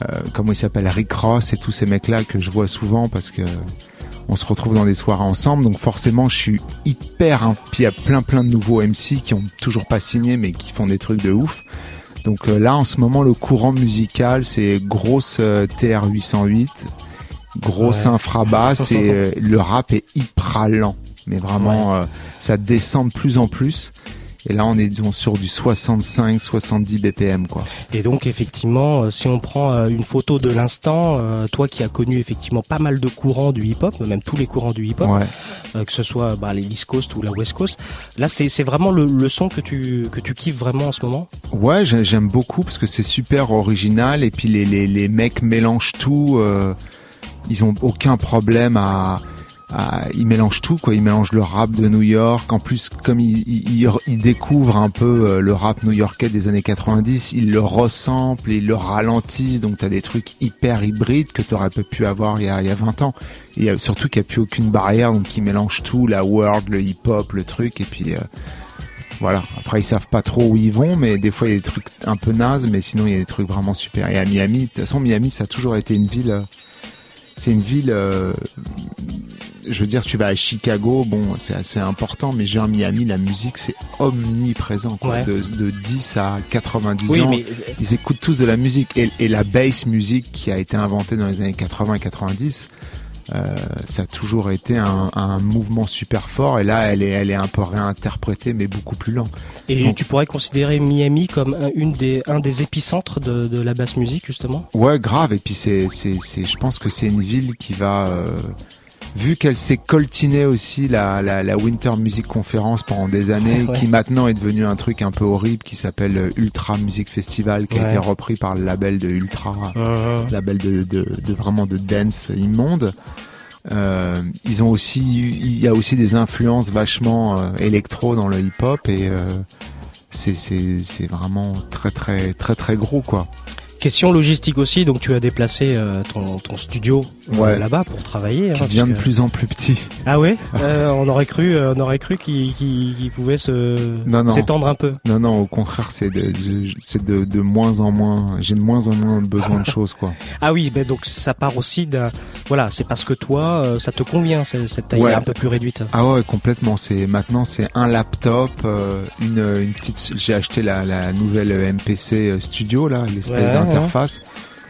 euh, comment il s'appelle, Rick Ross et tous ces mecs-là que je vois souvent parce que on se retrouve dans des soirées ensemble, donc forcément je suis hyper, hein, puis il y a plein plein de nouveaux MC qui ont toujours pas signé mais qui font des trucs de ouf. Donc euh, là en ce moment le courant musical c'est grosse euh, TR-808, grosse Ouais. infrabasse et euh, le rap est hyper lent, mais vraiment euh, ça descend de plus en plus. Et là on est sur du 65-70 BPM quoi. Et donc effectivement, euh, si on prend une photo de l'instant, toi qui as connu effectivement pas mal de courants du hip-hop, même tous les courants du hip-hop, Ouais. que ce soit bah, les East Coast ou la West Coast, là c'est c'est vraiment le, le son que tu que tu kiffes vraiment en ce moment? Ouais, j'ai- j'aime beaucoup parce que c'est super original et puis les, les, les mecs mélangent tout. euh, ils ont aucun problème à, à- ils mélangent tout quoi. Ils mélangent le rap de New York. En plus, comme ils, ils, ils- découvrent un peu euh, le rap new-yorkais des années 90, ils le ressemblent, ils le ralentissent. Donc t'as des trucs hyper hybrides que t'aurais pas pu avoir il y a, il y a 20 ans. Et a- surtout qu'il n'y a plus aucune barrière, donc ils mélangent tout, la world, le hip-hop, le truc, et puis. euh, voilà. Après, ils savent pas trop où ils vont, mais des fois, il y a des trucs un peu nazes, mais sinon, il y a des trucs vraiment super. Et à Miami, de toute façon, Miami, ça a toujours été une ville. euh, C'est une ville. euh, je veux dire, tu vas à Chicago, bon, c'est assez important, mais genre Miami, la musique, c'est omniprésent. Quoi. Ouais. De, de 10 à 90 Oui, ans, mais- ils écoutent tous de la musique. Et, et la bass music qui a été inventée dans les années 80 et 90, euh, ça a toujours été un, un mouvement super fort. Et là, elle est, elle est un peu réinterprétée, mais beaucoup plus lent. Et Donc- tu pourrais considérer Miami comme un, une des un des épicentres de, de la basse musique justement? Ouais, grave. Et puis c'est, c'est, c'est, je pense que c'est une ville qui va, euh, vu qu'elle s'est coltinée aussi la, la, la Winter Music Conference pendant des années, Ouais. qui maintenant est devenu un truc un peu horrible qui s'appelle euh, Ultra Music Festival, qui a été repris par le label de Ultra, Mhm. label de, de, de vraiment de dance immonde. Euh, ils ont aussi, il y a aussi des influences vachement euh, électro dans le hip-hop et euh, c'est, c'est, c'est vraiment très très très très gros quoi. Question logistique aussi, donc tu as déplacé euh, ton, ton studio euh, Ouais. là-bas pour travailler. Qui hein, devient de plus en plus petit. Ah ouais Euh, On aurait cru, on aurait cru qu'il pouvait se s'étendre un peu. Non, non, au contraire, c'est de, moins en moins. J'ai de moins en moins besoin de choses, quoi. Ah oui, ben donc ça part aussi d'un. Voilà, c'est parce que toi, ça te convient cette taille Ouais. un peu plus réduite. Ah ouais, complètement. C'est maintenant, c'est un laptop, une, une petite. J'ai acheté la, la nouvelle MPC Studio là, l'espèce Ouais,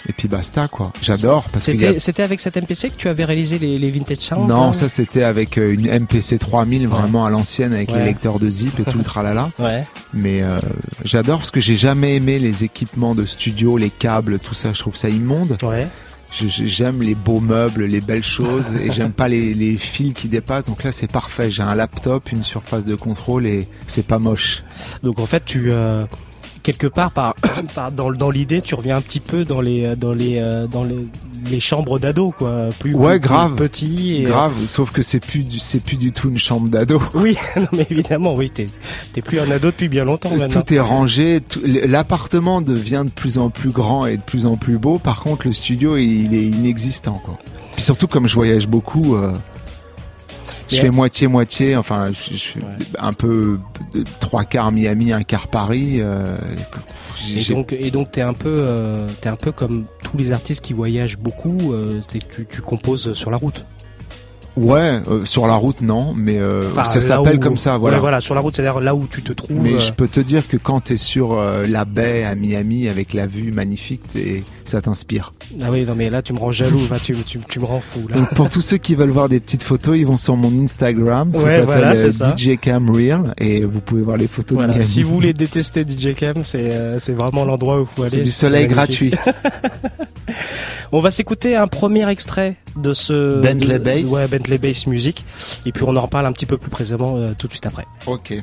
Et puis basta, quoi. J'adore parce que. C'était c'était avec cette MPC que tu avais réalisé les, les vintage sounds Non, là ça c'était avec euh, une MPC 3000 vraiment à l'ancienne avec les lecteurs de zip et tout le tralala. Ouais. Mais euh, j'adore parce que j'ai jamais aimé les équipements de studio, les câbles, tout ça. Je trouve ça immonde. Ouais. J'aime les beaux meubles, les belles choses et j'aime pas les, les fils qui dépassent. Donc là, c'est parfait. J'ai un laptop, une surface de contrôle et c'est pas moche. Donc en fait, tu euh, quelque part par, par dans, dans l'idée, tu reviens un petit peu dans les dans les euh, dans les, les chambres d'ado quoi, plus, Ouais, plus- grave. plus petit. Et, euh, Grave. Sauf que c'est plus c'est plus du tout une chambre d'ado. Oui, non mais évidemment, oui, t'es t'es plus un ado depuis bien longtemps maintenant. Tout est rangé. L'appartement devient de plus en plus grand et de plus en plus beau. Par contre, le studio, il est inexistant, quoi. Puis surtout, comme je voyage beaucoup, euh, Je fais moitié moitié. Enfin, je, je fais un peu trois quarts Miami, un quart Paris. euh, Et donc, et donc t'es un peu, euh, t'es un peu comme tous les artistes qui voyagent beaucoup. euh, c'est que tu, tu composes sur la route. Ouais, euh, sur la route non, mais euh, Enfin, ça s'appelle où- comme ça. Voilà. Ouais, voilà, sur la route, c'est-à-dire là où tu te trouves. Mais euh, je peux te dire que quand t'es sur euh, la baie à Miami avec la vue magnifique, t'es- ça t'inspire. Ah oui, non mais là tu me rends jaloux, tu, tu, tu me rends fou là. Donc pour tous ceux qui veulent voir des petites photos, ils vont sur mon Instagram, ça Ouais, s'appelle voilà, c'est euh. DJ Cam Real et vous pouvez voir les photos Voilà, de Miami. si vous voulez détester DJ Cam, c'est euh, c'est vraiment l'endroit où il faut aller. C'est du soleil magnifique. On va s'écouter un premier extrait de ce Bentley de- Bass. Ouais, Bentley Bass Music, et puis on en reparle un petit peu plus précisément euh, tout de suite après. Ok.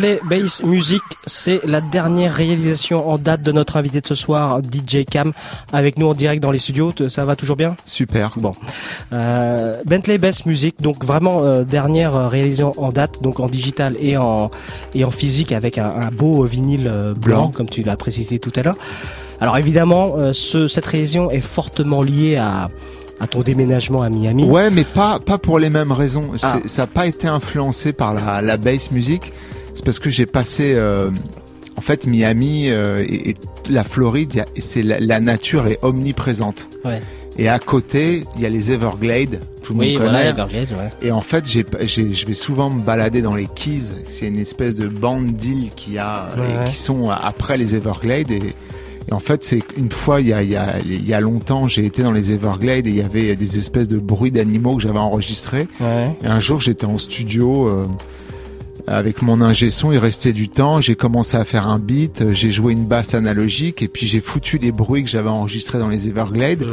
Bentley Bass Music, c'est la dernière réalisation en date de notre invité de ce soir, DJ Cam, avec nous en direct dans les studios. Ça va toujours bien? Super. Bon. Euh, Bentley Bass Music, donc vraiment euh, dernière euh, réalisation en date, donc en digital et en et en physique avec un, un beau vinyle blanc, Blanc. comme tu l'as précisé tout à l'heure. Alors évidemment, euh, ce, cette réalisation est fortement liée à à ton déménagement à Miami. Ouais, mais pas pas pour les mêmes raisons. Ah. Ça n'a pas été influencé par la, la bass music. C'est parce que j'ai passé, euh, en fait, Miami euh, et, et la Floride, c'est la, la nature est omniprésente. Ouais. Et à côté, il y a les Everglades. Tout le Oui, monde voilà, connaît. Everglades, ouais. Et en fait, j'ai, je vais souvent me balader dans les Keys. C'est une espèce de bande d'îles qui a, Ouais, et ouais. qui sont après les Everglades. Et, et en fait, c'est une fois, il y a, il y a, il y a longtemps, j'ai été dans les Everglades et il y avait des espèces de bruits d'animaux que j'avais enregistrés. Ouais. Et un jour, j'étais en studio euh, avec mon ingé son, il restait du temps, j'ai commencé à faire un beat, euh, j'ai joué une basse analogique et puis j'ai foutu les bruits que j'avais enregistrés dans les Everglades.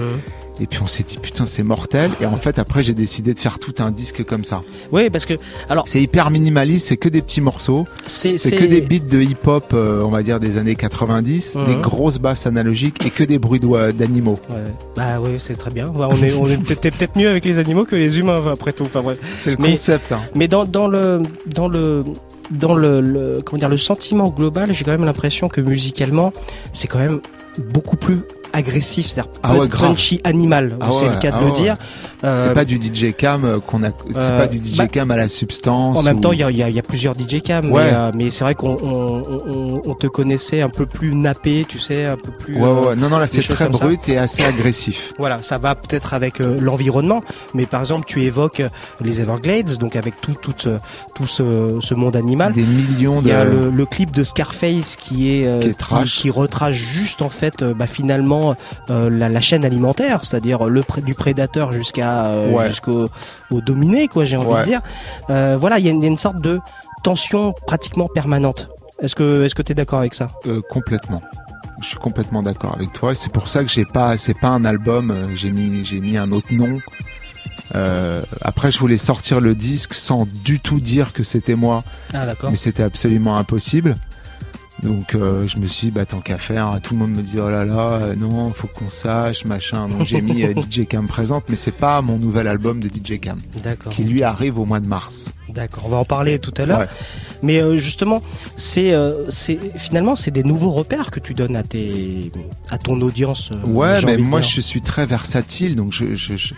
Et puis on s'est dit putain c'est mortel. Et en fait après j'ai décidé de faire tout un disque comme ça. Oui, parce que alors C'est hyper minimaliste, c'est que des petits morceaux. c'est que des beats de hip-hop, euh, on va dire des années 90, Mhm. des grosses basses analogiques et que des bruits d'oie- d'animaux. Ouais. Bah oui, c'est très bien. Ouais, on est, on est peut-être peut-être mieux avec les animaux que les humains après tout. Enfin bref. C'est le Mais- concept. hein. Mais dans, dans le dans le dans le, le- comment dire le sentiment global, j'ai quand même l'impression que musicalement, c'est quand même beaucoup plus agressif, c'est-à-dire Ah ouais, punchy animal, Ah c'est le cas de ah le dire. C'est pas du DJ cam euh, qu'on a, c'est euh, pas du DJ bah, cam à la substance. En même ou- temps, il y a, y a- y a plusieurs DJ cam, Ouais. mais, euh, mais c'est vrai qu'on on, on- on te connaissait un peu plus nappé, tu sais, un peu plus. Ouais, ouais, euh. Non, non, là c'est très ça. brut et assez agressif. Voilà, ça va peut-être avec euh, l'environnement, mais par exemple, tu évoques euh, les Everglades, donc avec tout tout euh, tout ce, ce monde animal. Des millions Il y a le, le clip de Scarface qui est, euh, Qui est trash. qui retrace juste en fait euh, bah, finalement euh, la, la chaîne alimentaire, c'est-à-dire le du prédateur jusqu'à euh, Ouais. jusqu'au au dominé quoi, j'ai envie Ouais. de dire. Euh, voilà, il y, a une- il y a une sorte de tension pratiquement permanente. Est-ce que est-ce que tu es d'accord avec ça? Euh, complètement. Je suis complètement d'accord avec toi. C'est pour ça que j'ai pas, c'est pas un album. J'ai mis, j'ai mis un autre nom. Euh, après, je voulais sortir le disque sans du tout dire que c'était moi, Ah d'accord. mais c'était absolument impossible. Donc, euh, je me suis dit, bah tant qu'à faire. Tout le monde me dit, oh là là, euh, non, faut qu'on sache, machin. Donc, j'ai mis euh, DJ Cam présente, mais c'est pas mon nouvel album de DJ Cam, D'accord. qui lui arrive au mois de mars. D'accord, on va en parler tout à l'heure. Ouais. Mais euh, justement, c'est euh, c'est finalement c'est des nouveaux repères que tu donnes à tes à ton audience. Ouais, mais moi je suis très versatile, donc je, je, je,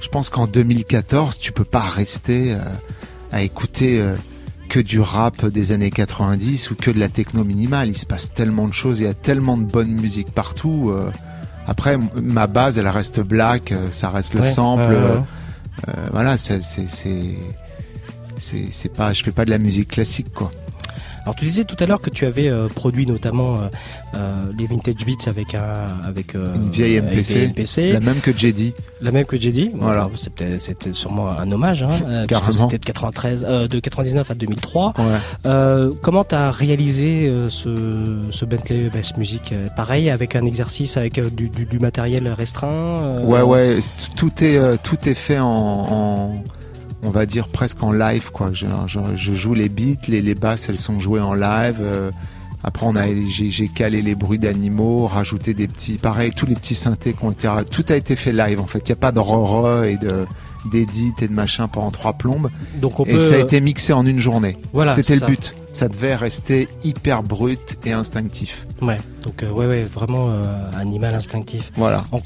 je pense qu'en 2014, tu peux pas rester euh, à écouter euh, que du rap des années 90 ou que de la techno minimale. Il se passe tellement de choses, il y a tellement de bonne musique partout. euh. Après, ma base, elle reste black, euh, ça reste le Ouais, sample. euh, euh, voilà, c'est c'est c'est c'est c'est pas, je fais pas de la musique classique quoi. Alors tu disais tout à l'heure que tu avais euh, produit notamment euh, euh, les vintage beats avec un avec euh, Une vieille MPC, la même que j'ai dit. la même que j'ai dit. Voilà. c'est peut-être c'est peut-être sûrement un hommage, hein, euh, c'était de 93, euh, de 99 à 2003. Ouais. Euh, comment t'as réalisé euh, ce, ce Bentley Bass Music Pareil avec un exercice avec du, du, du matériel restreint. Ouais, ouais, tout est, euh, tout est fait en, en- on va dire presque en live, quoi. Je, je, je joue les beats, les, les basses, elles sont jouées en live. euh, après, on a, j'ai, calé les bruits d'animaux, rajouté des petits, pareil, tous les petits synthés qui ont été, tout a été fait live, en fait. Il n'y a pas de re et de, d'édit et de machin pendant trois plombes. Donc on et peut. ça a été mixé en une journée. Voilà, C'était le but. Ça devait rester hyper brut et instinctif. Ouais. Donc euh, ouais, ouais, vraiment euh, animal instinctif. Voilà. En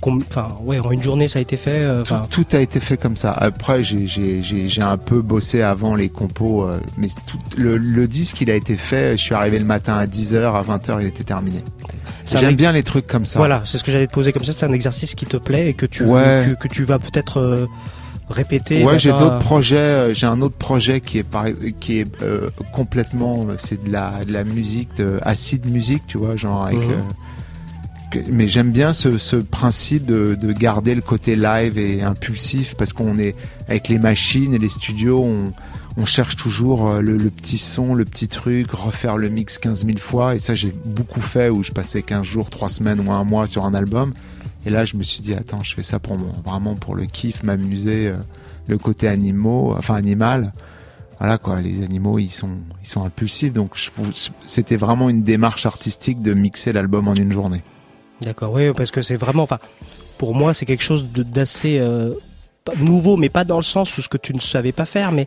ouais, une journée ça a été fait. euh, Tout, a été fait comme ça. Après, j'ai- un peu bossé avant les compos, euh, mais tout, le, le disque, il a été fait. Je suis arrivé le matin à 10h, à 20h, il était terminé. J'aime bien les trucs comme ça. Voilà, c'est ce que j'allais te poser comme ça. C'est un exercice qui te plaît et que tu Ouais. que, que tu vas peut-être euh, répéter. Ouais, j'ai d'autres projets. euh, J'ai un autre projet qui est par- qui est euh, complètement, euh, c'est de la de la musique, de, acide musique, tu vois, genre avec. Mhm. euh, que- mais j'aime bien ce, ce principe de, de garder le côté live et impulsif parce qu'on est avec les machines et les studios, on, on cherche toujours le, le petit son, le petit truc, refaire le mix 15 000 fois. Et ça, j'ai beaucoup fait où je passais 15 jours, 3 semaines ou un mois sur un album. Et là, je me suis dit, attends, je fais ça pour mon, vraiment pour le kiff, m'amuser, euh, le côté animaux, enfin animal. Voilà quoi, les animaux, ils sont, ils sont impulsifs. Donc, c'était vraiment une démarche artistique de mixer l'album en une journée. D'accord, oui, parce que c'est vraiment, enfin, pour moi, c'est quelque chose d'assez euh, nouveau, mais pas dans le sens où ce que tu ne savais pas faire, mais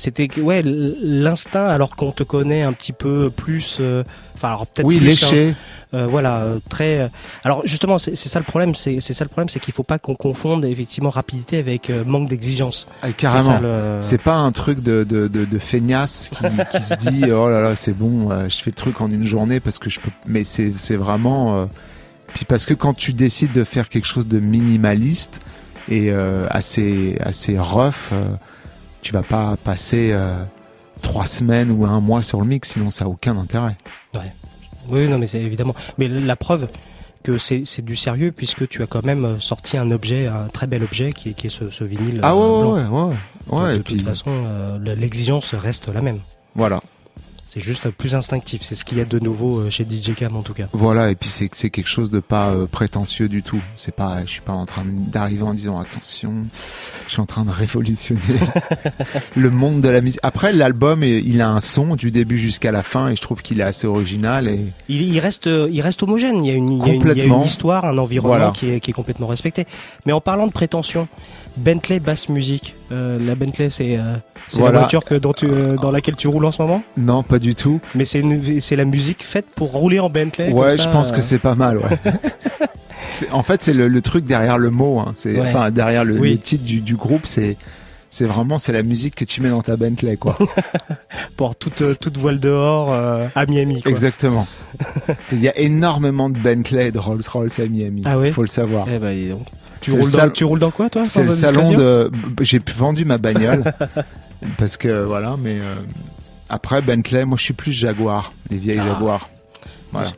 c'était ouais l'instinct, alors qu'on te connaît un petit peu plus, euh, enfin, alors peut-être Oui, plus, léché. hein, euh, voilà, euh, très. alors justement, c'est c'est ça le problème, c'est c'est ça le problème, c'est qu'il faut pas qu'on confonde effectivement rapidité avec manque d'exigence. Ah, C'est carrément. ça, le- C'est pas un truc de, de, de, de feignasse qui, qui se dit oh là là c'est bon je fais le truc en une journée parce que je peux mais c'est c'est vraiment puis parce que quand tu décides de faire quelque chose de minimaliste et euh, assez assez rough euh, tu vas pas passer euh, trois semaines ou un mois sur le mix sinon ça a aucun intérêt Ouais. Oui, non, mais c'est évidemment. Mais la preuve que c'est c'est du sérieux puisque tu as quand même euh, sorti un objet, un très bel objet qui est, qui est ce, ce vinyle. ah euh, ouais blanc. ouais ouais ouais, Donc, ouais de et toute puis façon, euh, le- l'exigence reste la même. voilà C'est juste plus instinctif. C'est ce qu'il y a de nouveau euh, chez DJ Cam en tout cas. Voilà, et puis c'est c'est quelque chose de pas euh, prétentieux du tout. C'est pas, je suis pas en train d'arriver en disant attention, je suis en train de révolutionner le monde de la musique. Après, l'album, il a un son du début jusqu'à la fin, et je trouve qu'il est assez original. Et Il, il reste, euh, il reste homogène. Il y a une, il y a une, il y a Complètement. une histoire, un environnement Voilà. qui, est, qui est complètement respecté. Mais en parlant de prétention, Bentley basse musique. Euh, la Bentley, c'est euh, Voilà. la voiture que dont tu, euh, dans laquelle tu roules en ce moment? non, pas du tout. Mais c'est la musique faite pour rouler en Bentley. Ouais, comme ça, je pense que c'est pas mal. Ouais. En fait, c'est le, le truc derrière le mot. Hein. C'est Ouais. enfin derrière le, Oui. le titre du, du groupe. C'est c'est vraiment c'est la musique que tu mets dans ta Bentley, quoi. pour toute toute voile dehors euh, à Miami. Quoi. Exactement. Il y a énormément de Bentley et de Rolls Royce à Miami. Ah ouais? Faut le savoir. Eh ben. Tu roules, dans, tu roules dans quoi toi C'est le salon de. J'ai vendu ma bagnole parce que voilà, mais euh, après Bentley, moi je suis plus Jaguar, les vieilles Ah. Jaguar. Voilà.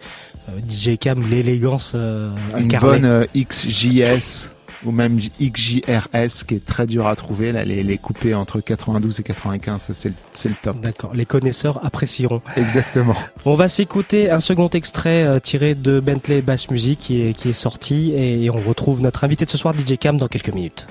Euh, DJ Cam, l'élégance euh, Une bonne euh, XJS ou même XJRS qui est très dur à trouver là, les, les coupés entre 92 et 95, ça, c'est le, le top. D'accord, les connaisseurs apprécieront. Exactement. On va s'écouter un second extrait euh, tiré de Bentley Bass Music qui est, qui est sorti et on retrouve notre invité de ce soir, DJ Cam, dans quelques minutes.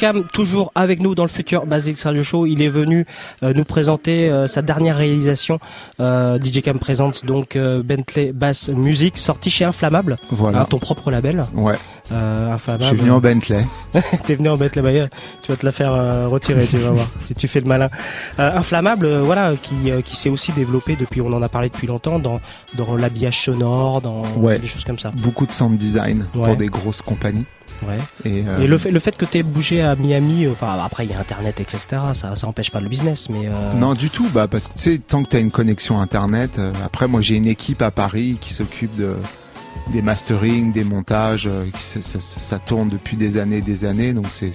DJ Cam, toujours avec nous dans le futur Basics Radio Show. Il est venu euh, nous présenter euh, sa dernière réalisation. Euh, DJ Cam présente donc Bentley Bass Music, sorti chez Inflammable, Voilà. hein, ton propre label. Ouais. Euh, Je Inflammable. suis venu en Bentley. T'es venu en Bentley, bah, tu vas te la faire retirer, tu vas voir, si tu fais le malin. Inflammable, voilà, qui, qui s'est aussi développé depuis, on en a parlé depuis longtemps, dans, dans l'habillage sonore, dans Ouais. des choses comme ça. Beaucoup de sound design Ouais. pour des grosses compagnies. Ouais. Et, euh, Et le fait, le fait que tu aies bougé à Miami, enfin après il y a Internet, etc. Ça, ça empêche pas le business, mais euh, Non, du tout. Bah, parce que tu sais, tant que tu as une connexion internet, euh, après, moi, j'ai une équipe à Paris qui s'occupe de des mastering, des montages. qui, ça, ça- ça tourne depuis des années, et des années. Donc, c'est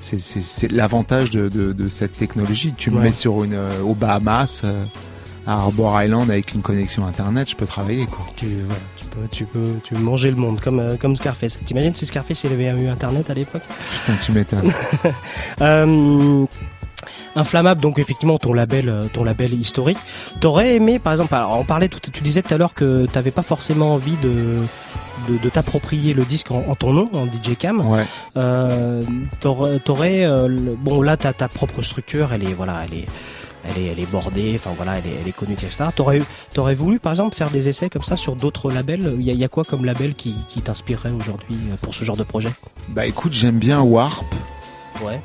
c'est l'avantage de, de, de cette technologie. Tu me Ouais. mets sur une aux Bahamas, à Arbor Island, avec une connexion internet, je peux travailler quoi. tu, tu peux, tu peux, tu peux manger le monde comme euh, comme Scarface. T'imagines si Scarface il avait eu Internet à l'époque? Putain, tu m'étonnes. Euh, Inflammable, donc effectivement ton label, euh, ton label historique. T'aurais aimé, par exemple, alors on parlait tout, tu disais tout à l'heure que t'avais pas forcément envie de de, de t'approprier le disque en, en ton nom, en DJ Cam. Ouais. Euh, t'aurais, t'aurais, euh, bon là t'as ta propre structure, elle est voilà, elle est elle est, elle est bordée, enfin voilà, elle est, elle est connue, etc. T'aurais, t'aurais voulu, par exemple, faire des essais comme ça sur d'autres labels? Il y a, il y a quoi comme label qui, qui t'inspirerait aujourd'hui euh, pour ce genre de projet? Bah écoute, j'aime bien Warp. Ouais.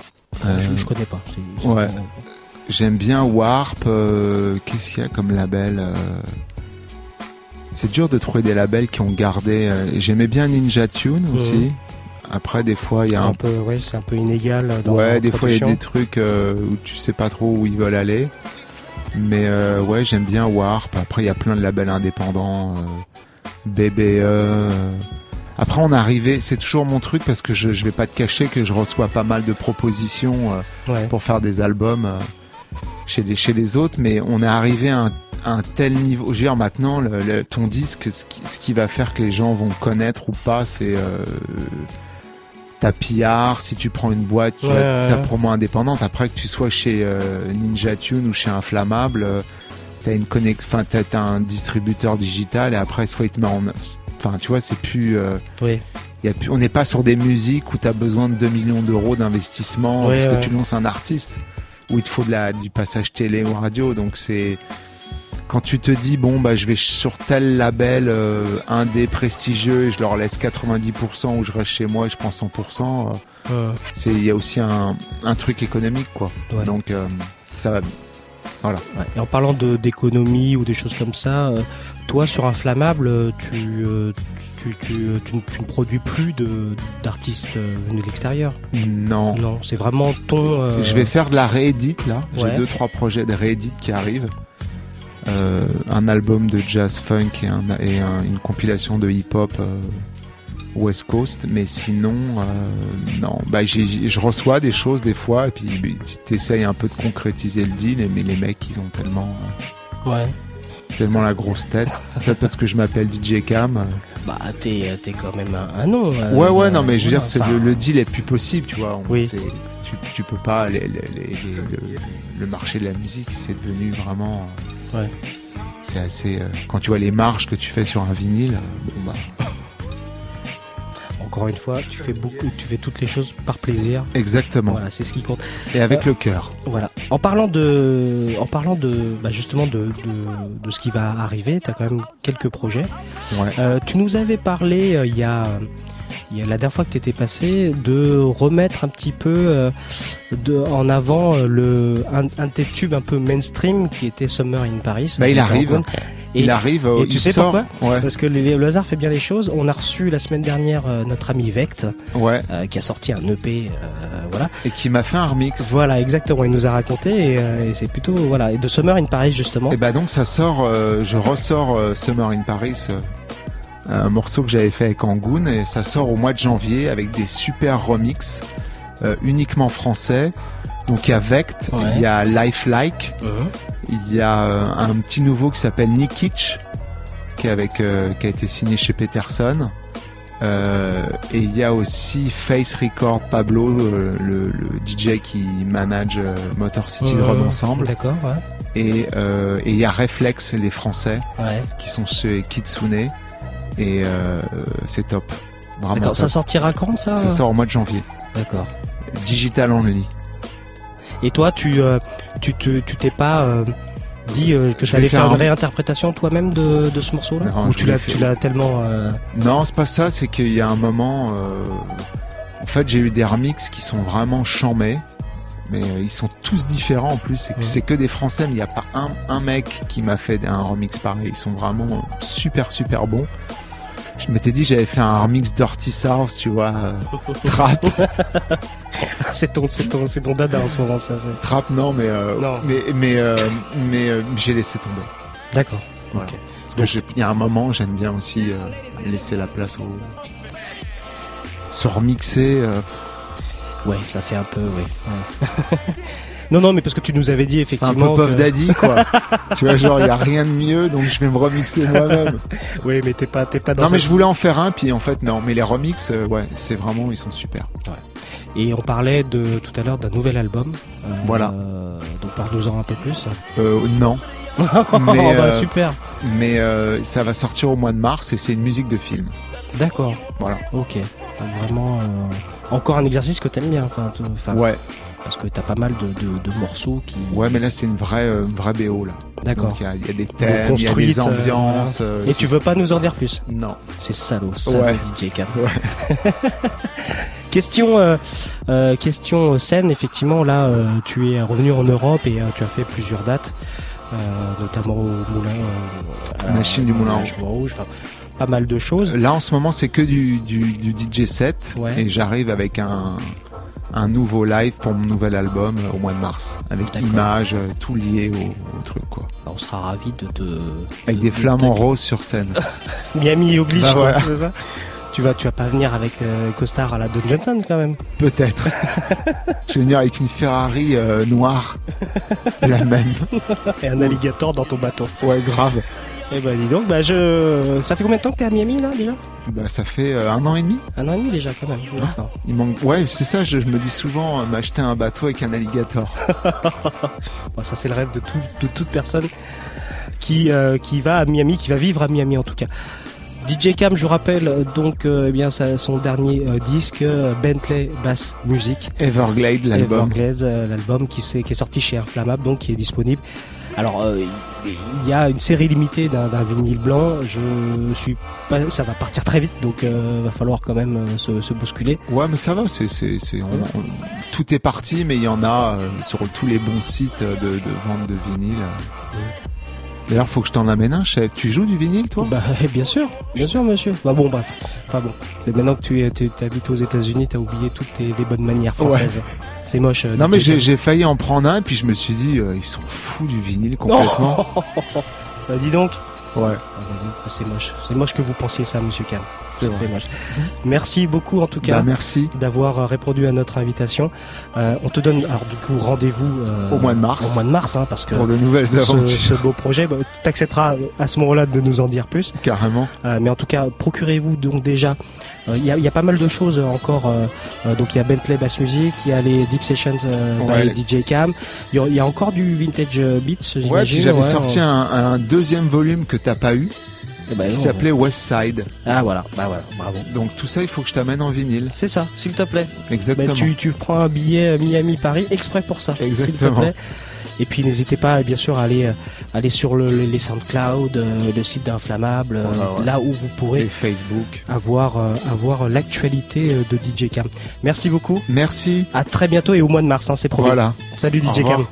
Euh, Je, je connais pas. c'est- c'est- Ouais. J'aime bien Warp. euh, Qu'est-ce qu'il y a comme label euh, C'est dur de trouver des labels qui ont gardé. J'aimais bien Ninja Tune aussi. Mhm. Après, des fois, il y a un un peu, ouais, c'est un peu inégal. Dans ouais, des fois il y a des trucs euh, où tu sais pas trop où ils veulent aller. Mais euh, ouais, j'aime bien Warp. Après, il y a plein de labels indépendants. euh, BBE. euh. Après, on est arrivé. C'est toujours mon truc parce que je, je vais pas te cacher que je reçois pas mal de propositions euh, Ouais. pour faire des albums euh, chez les chez les autres. Mais on est arrivé à un, à un tel niveau. Je veux dire, maintenant, le, le- ton disque, ce qui, ce qui va faire que les gens vont connaître ou pas, c'est euh, ta PR, si tu prends une boîte qui Ouais, va- indépendante, après que tu sois chez euh, Ninja Tune ou chez Inflammable, euh, t'as une connex, enfin t'as, t'as un distributeur digital et après soit il te met en, enfin tu vois c'est plus, euh, Oui. y a plus, on n'est pas sur des musiques où t'as besoin de 2 millions d'euros d'investissement Ouais, parce que tu lances un artiste où il te faut de la, du passage télé ou radio, donc c'est quand tu te dis bon bah je vais sur tel label euh, indé prestigieux et je leur laisse 90% ou je reste chez moi et je prends 100% euh, c'est il y a aussi un, un truc économique quoi Ouais. donc euh, ça va voilà Ouais. Et en parlant d'économie ou des choses comme ça, euh, toi sur Inflammable, tu, euh, tu, tu, tu, ne- tu ne produis plus d'artistes euh, venus de l'extérieur? non Non, c'est vraiment ton. je vais faire de la réédite là Ouais. j'ai deux trois projets de réédite qui arrivent Euh, un album de jazz funk et, un, et un- une compilation de hip hop West Coast. Mais sinon euh, non. Bah j'ai- j'ai- je reçois des choses des fois et puis tu t'essayes un peu de concrétiser le deal. Mais les mecs ils ont tellement euh, Ouais. tellement la grosse tête. Peut-être parce que je m'appelle DJ Cam euh, Bah t'es t'es quand même un, un nom. euh, Ouais, ouais, euh, non, mais je veux dire, c'est enfin, le, le deal est plus possible, tu vois. On- Oui. Tu, tu peux pas. les- les- les- les- le, le marché de la musique, c'est devenu vraiment. euh, Ouais. C'est assez. euh, quand tu vois les marges que tu fais sur un vinyle, euh, bon bah. Encore une fois, tu fais beaucoup, tu fais toutes les choses par plaisir. Exactement. Voilà, c'est ce qui compte. Et avec Euh, le cœur. Voilà. En parlant de, en parlant de, bah justement de, de, de ce qui va arriver, tu as quand même quelques projets. Ouais. Euh, tu nous avais parlé euh, il y a, il y a la dernière fois que tu étais passé de remettre un petit peu euh, de, en avant le un, un de tes tubes un peu mainstream qui était Summer in Paris. Bah, il arrive. Orgone. Il arrive, euh, Et tu il sais sort, pourquoi ouais. Parce que le hasard fait bien les choses. On a reçu la semaine dernière euh, notre ami Vect, Ouais. euh, qui a sorti un EP, euh, voilà. Et qui m'a fait un remix. Voilà, exactement. Il nous a raconté et, euh, et c'est plutôt voilà. Et de Summer in Paris justement. Et bah donc ça sort, euh, je ressors euh, Summer in Paris, euh, un morceau que j'avais fait avec Angoon, et ça sort au mois de janvier avec des super remix euh, uniquement français. Donc il y a Vect, Ouais. il y a Lifelike, Mhm. il y a euh, un petit nouveau qui s'appelle Nikic, qui est avec, euh, qui a été signé chez Peterson. Euh, et il y a aussi Face Record Pablo, le, le DJ qui manage Motor City Mhm. Drum Ensemble. D'accord. Ouais. Et il y a Reflex, les Français, Ouais. qui sont chez Kitsune. Et c'est top. Vraiment D'accord. Ça top. sortira quand ça? Ça sort au mois de janvier. D'accord. Digital only. Et toi, tu euh, tu te tu t'es pas euh, dit euh, que tu allais faire une un- réinterprétation toi-même de, de ce morceau-là Ou tu l'as fait. tu l'as tellement Non, c'est pas ça, c'est qu'il y a un moment. En fait, j'ai eu des remixes qui sont vraiment chamés. Mais ils sont tous différents en plus. C'est que, Ouais. c'est que des Français, mais il n'y a pas un, un mec qui m'a fait un remix pareil. Ils sont vraiment super super bons. Je m'étais dit j'avais fait un remix Dirty South, tu vois, euh, trap. c'est ton c'est ton c'est ton dada en ce moment ça. c'est- Trap non, mais euh, Non. mais mais euh, mais euh, j'ai laissé tomber. D'accord. Voilà. Parce que j'ai- il y a un moment, j'aime bien aussi laisser la place au se remixer. Ouais, ça fait un peu, oui. Non, non, mais parce que tu nous avais dit C'est un effectivement. peu Puff que- Daddy, quoi. tu vois, genre, il y a rien de mieux, donc je vais me remixer moi-même. oui, mais t'es pas, t'es pas dans Non, mais je voulais en faire un, puis en fait, non. Mais les remix, euh, ouais, c'est vraiment, ils sont super. Et on parlait de tout à l'heure d'un nouvel album. Euh, Voilà. Donc parle-nous-en un peu plus. Euh, non. Oh, bah, euh, super. Mais euh, ça va sortir au mois de mars et c'est une musique de film. D'accord. Voilà. Ok. Vraiment, encore un exercice que t'aimes bien. Enfin, Ouais. Parce que t'as pas mal de, de- de morceaux qui. Ouais, mais là, c'est une vraie, euh, une vraie BO, là. D'accord. Il y a- il y, a des thèmes, il y a des ambiances. euh, euh, Et c'est- tu veux pas nous en dire plus? Non. C'est salaud, salaud Ouais. DJ Cam. question, euh, euh, question scène. Effectivement, là, euh, tu es revenu en Europe et euh, tu as fait plusieurs dates, euh, notamment au Moulin. euh, Machine du Moulin Rouge. Rouge, enfin, pas mal de choses. Là, en ce moment, c'est que du, du, du DJ set. Ouais. Et j'arrive avec un, un nouveau live pour mon nouvel album euh, au mois de mars. Avec images, euh, tout lié au, au truc, quoi. Bah, on sera ravis de te. Avec de- des de roses sur scène. Miami oblige, Bah, quoi, voilà. c'est ça tu vas, tu vas pas venir avec euh, costard à la Don Johnson quand même. Peut-être. Je vais venir avec une Ferrari euh, noire. La même. Et un alligator dans ton bateau. Ouais, grave. Eh ben dis donc, bah je, ça fait combien de temps que t'es à Miami là déjà? Bah, ça fait euh, un an et demi. Un an et demi déjà quand même. D'accord. Il manque. Ouais, c'est ça. Je, je me dis souvent euh, m'acheter un bateau avec un alligator. Bon, ça c'est le rêve de, tout, de toute personne qui, euh, qui va à Miami, qui va vivre à Miami en tout cas. DJ Cam, je vous rappelle donc eh bien son dernier disque Bentley Bass Music. Everglade, l'album. Everglades, euh, l'album qui est sorti chez Inflammable, donc qui est disponible. Alors, euh, il y a une série limitée d'un vinyle blanc. Je suis pas, ça va partir très vite, donc euh, va falloir quand même euh, se, se bousculer. Ouais, mais ça va. C'est, tout est parti, mais il y en a euh, sur tous les bons sites de, de vente de vinyle. D'ailleurs, faut que je t'en amène un. chef. Tu joues du vinyle, toi? Bah, bien sûr, bien sûr, monsieur. Bah bon, bref. Enfin bon, c'est maintenant que tu, es- tu habites aux États-Unis, t'as oublié toutes tes, les bonnes manières françaises. C'est moche. euh, Non, mais j'ai, failli en prendre un, puis je me suis dit, euh, ils sont fous du vinyle complètement. Bah, dis donc. Ouais. Ah, bah, C'est moche. C'est moche que vous pensiez ça, monsieur Cam. C'est vrai. moche. Merci beaucoup en tout cas. Bah, merci. D'avoir euh, répondu à notre invitation. Euh, on te donne alors du coup rendez-vous euh, Au mois de mars. Au mois de mars, hein, parce que Pour de nouvelles ce- aventures. Ce, beau projet, bah, t'accepteras euh, à ce moment-là de nous en dire plus. Carrément. Euh, mais en tout cas, procurez-vous donc déjà. euh, Il y, a, y a pas mal de choses encore. donc il y a Bentley Bass Music, il y a les Deep Sessions euh, Ouais. by DJ Cam. Il y, y a encore du vintage beats. Ouais, j'imagine, puis j'avais ouais, sorti un, un deuxième volume que t'as pas eu, ben, qui s'appelait West Side. Ah voilà, bah voilà, bravo. Donc tout ça, il faut que je t'amène en vinyle. C'est ça, s'il te plaît. Exactement. Bah, tu, tu prends un billet Miami-Paris exprès pour ça, s'il te Exactement. plaît. Et puis n'hésitez pas, bien sûr, à aller, euh, aller sur le, le- les SoundCloud, euh, le site d'Inflammable, euh, ouais. là où vous pourrez Et Facebook. avoir, avoir l'actualité de DJ Cam. Merci beaucoup. Merci. À très bientôt et au mois de mars, hein, c'est promis. Voilà. Salut DJ. Cam.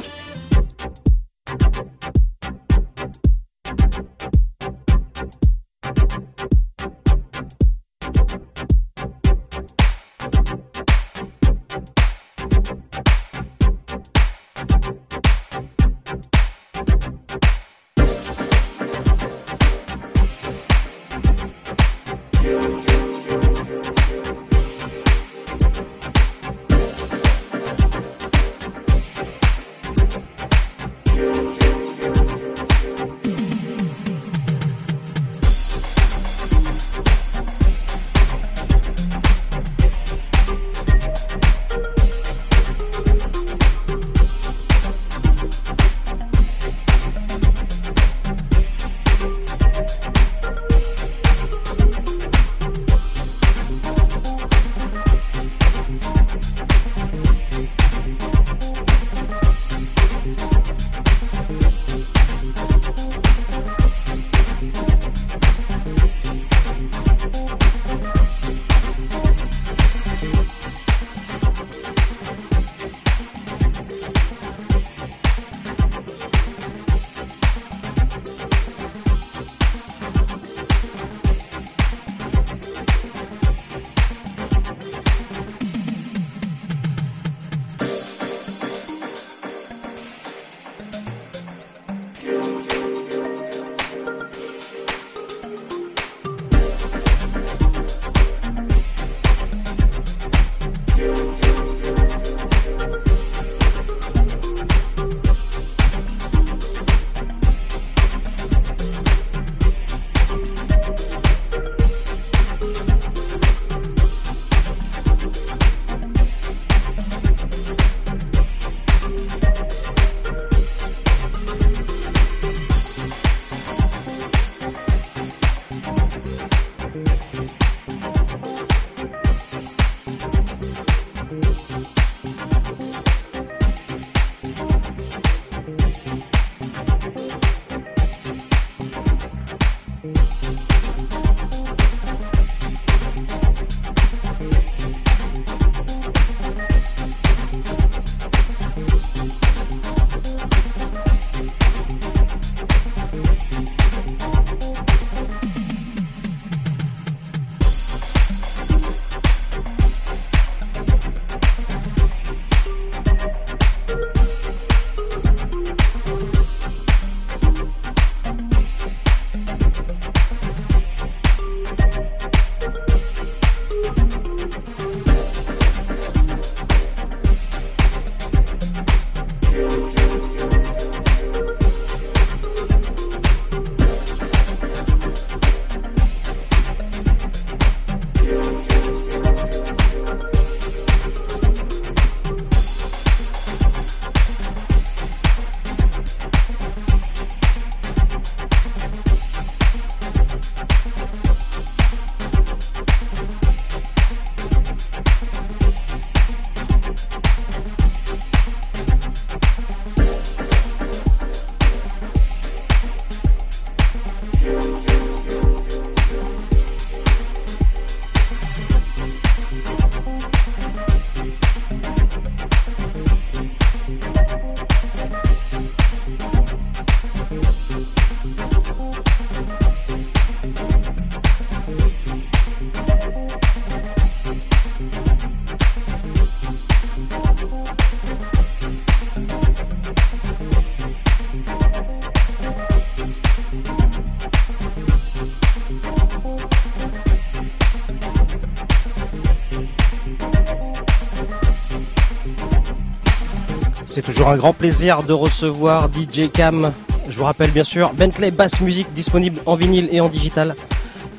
Un grand plaisir de recevoir DJ Cam. Je vous rappelle bien sûr Bentley Bass Music disponible en vinyle et en digital.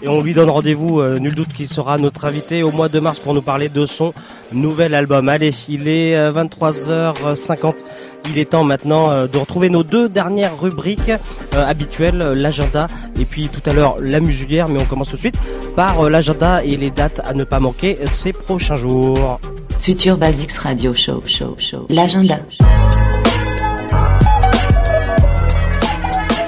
Et on lui donne rendez-vous, euh, nul doute qu'il sera notre invité au mois de mars pour nous parler de son nouvel album. Allez, il est euh, 23h50. Il est temps maintenant euh, de retrouver nos deux dernières rubriques euh, habituelles, euh, l'agenda et puis tout à l'heure la musulière. Mais on commence tout de suite par euh, l'agenda et les dates à ne pas manquer euh, ces prochains jours. Future Basics Radio Show, show, show. L'agenda.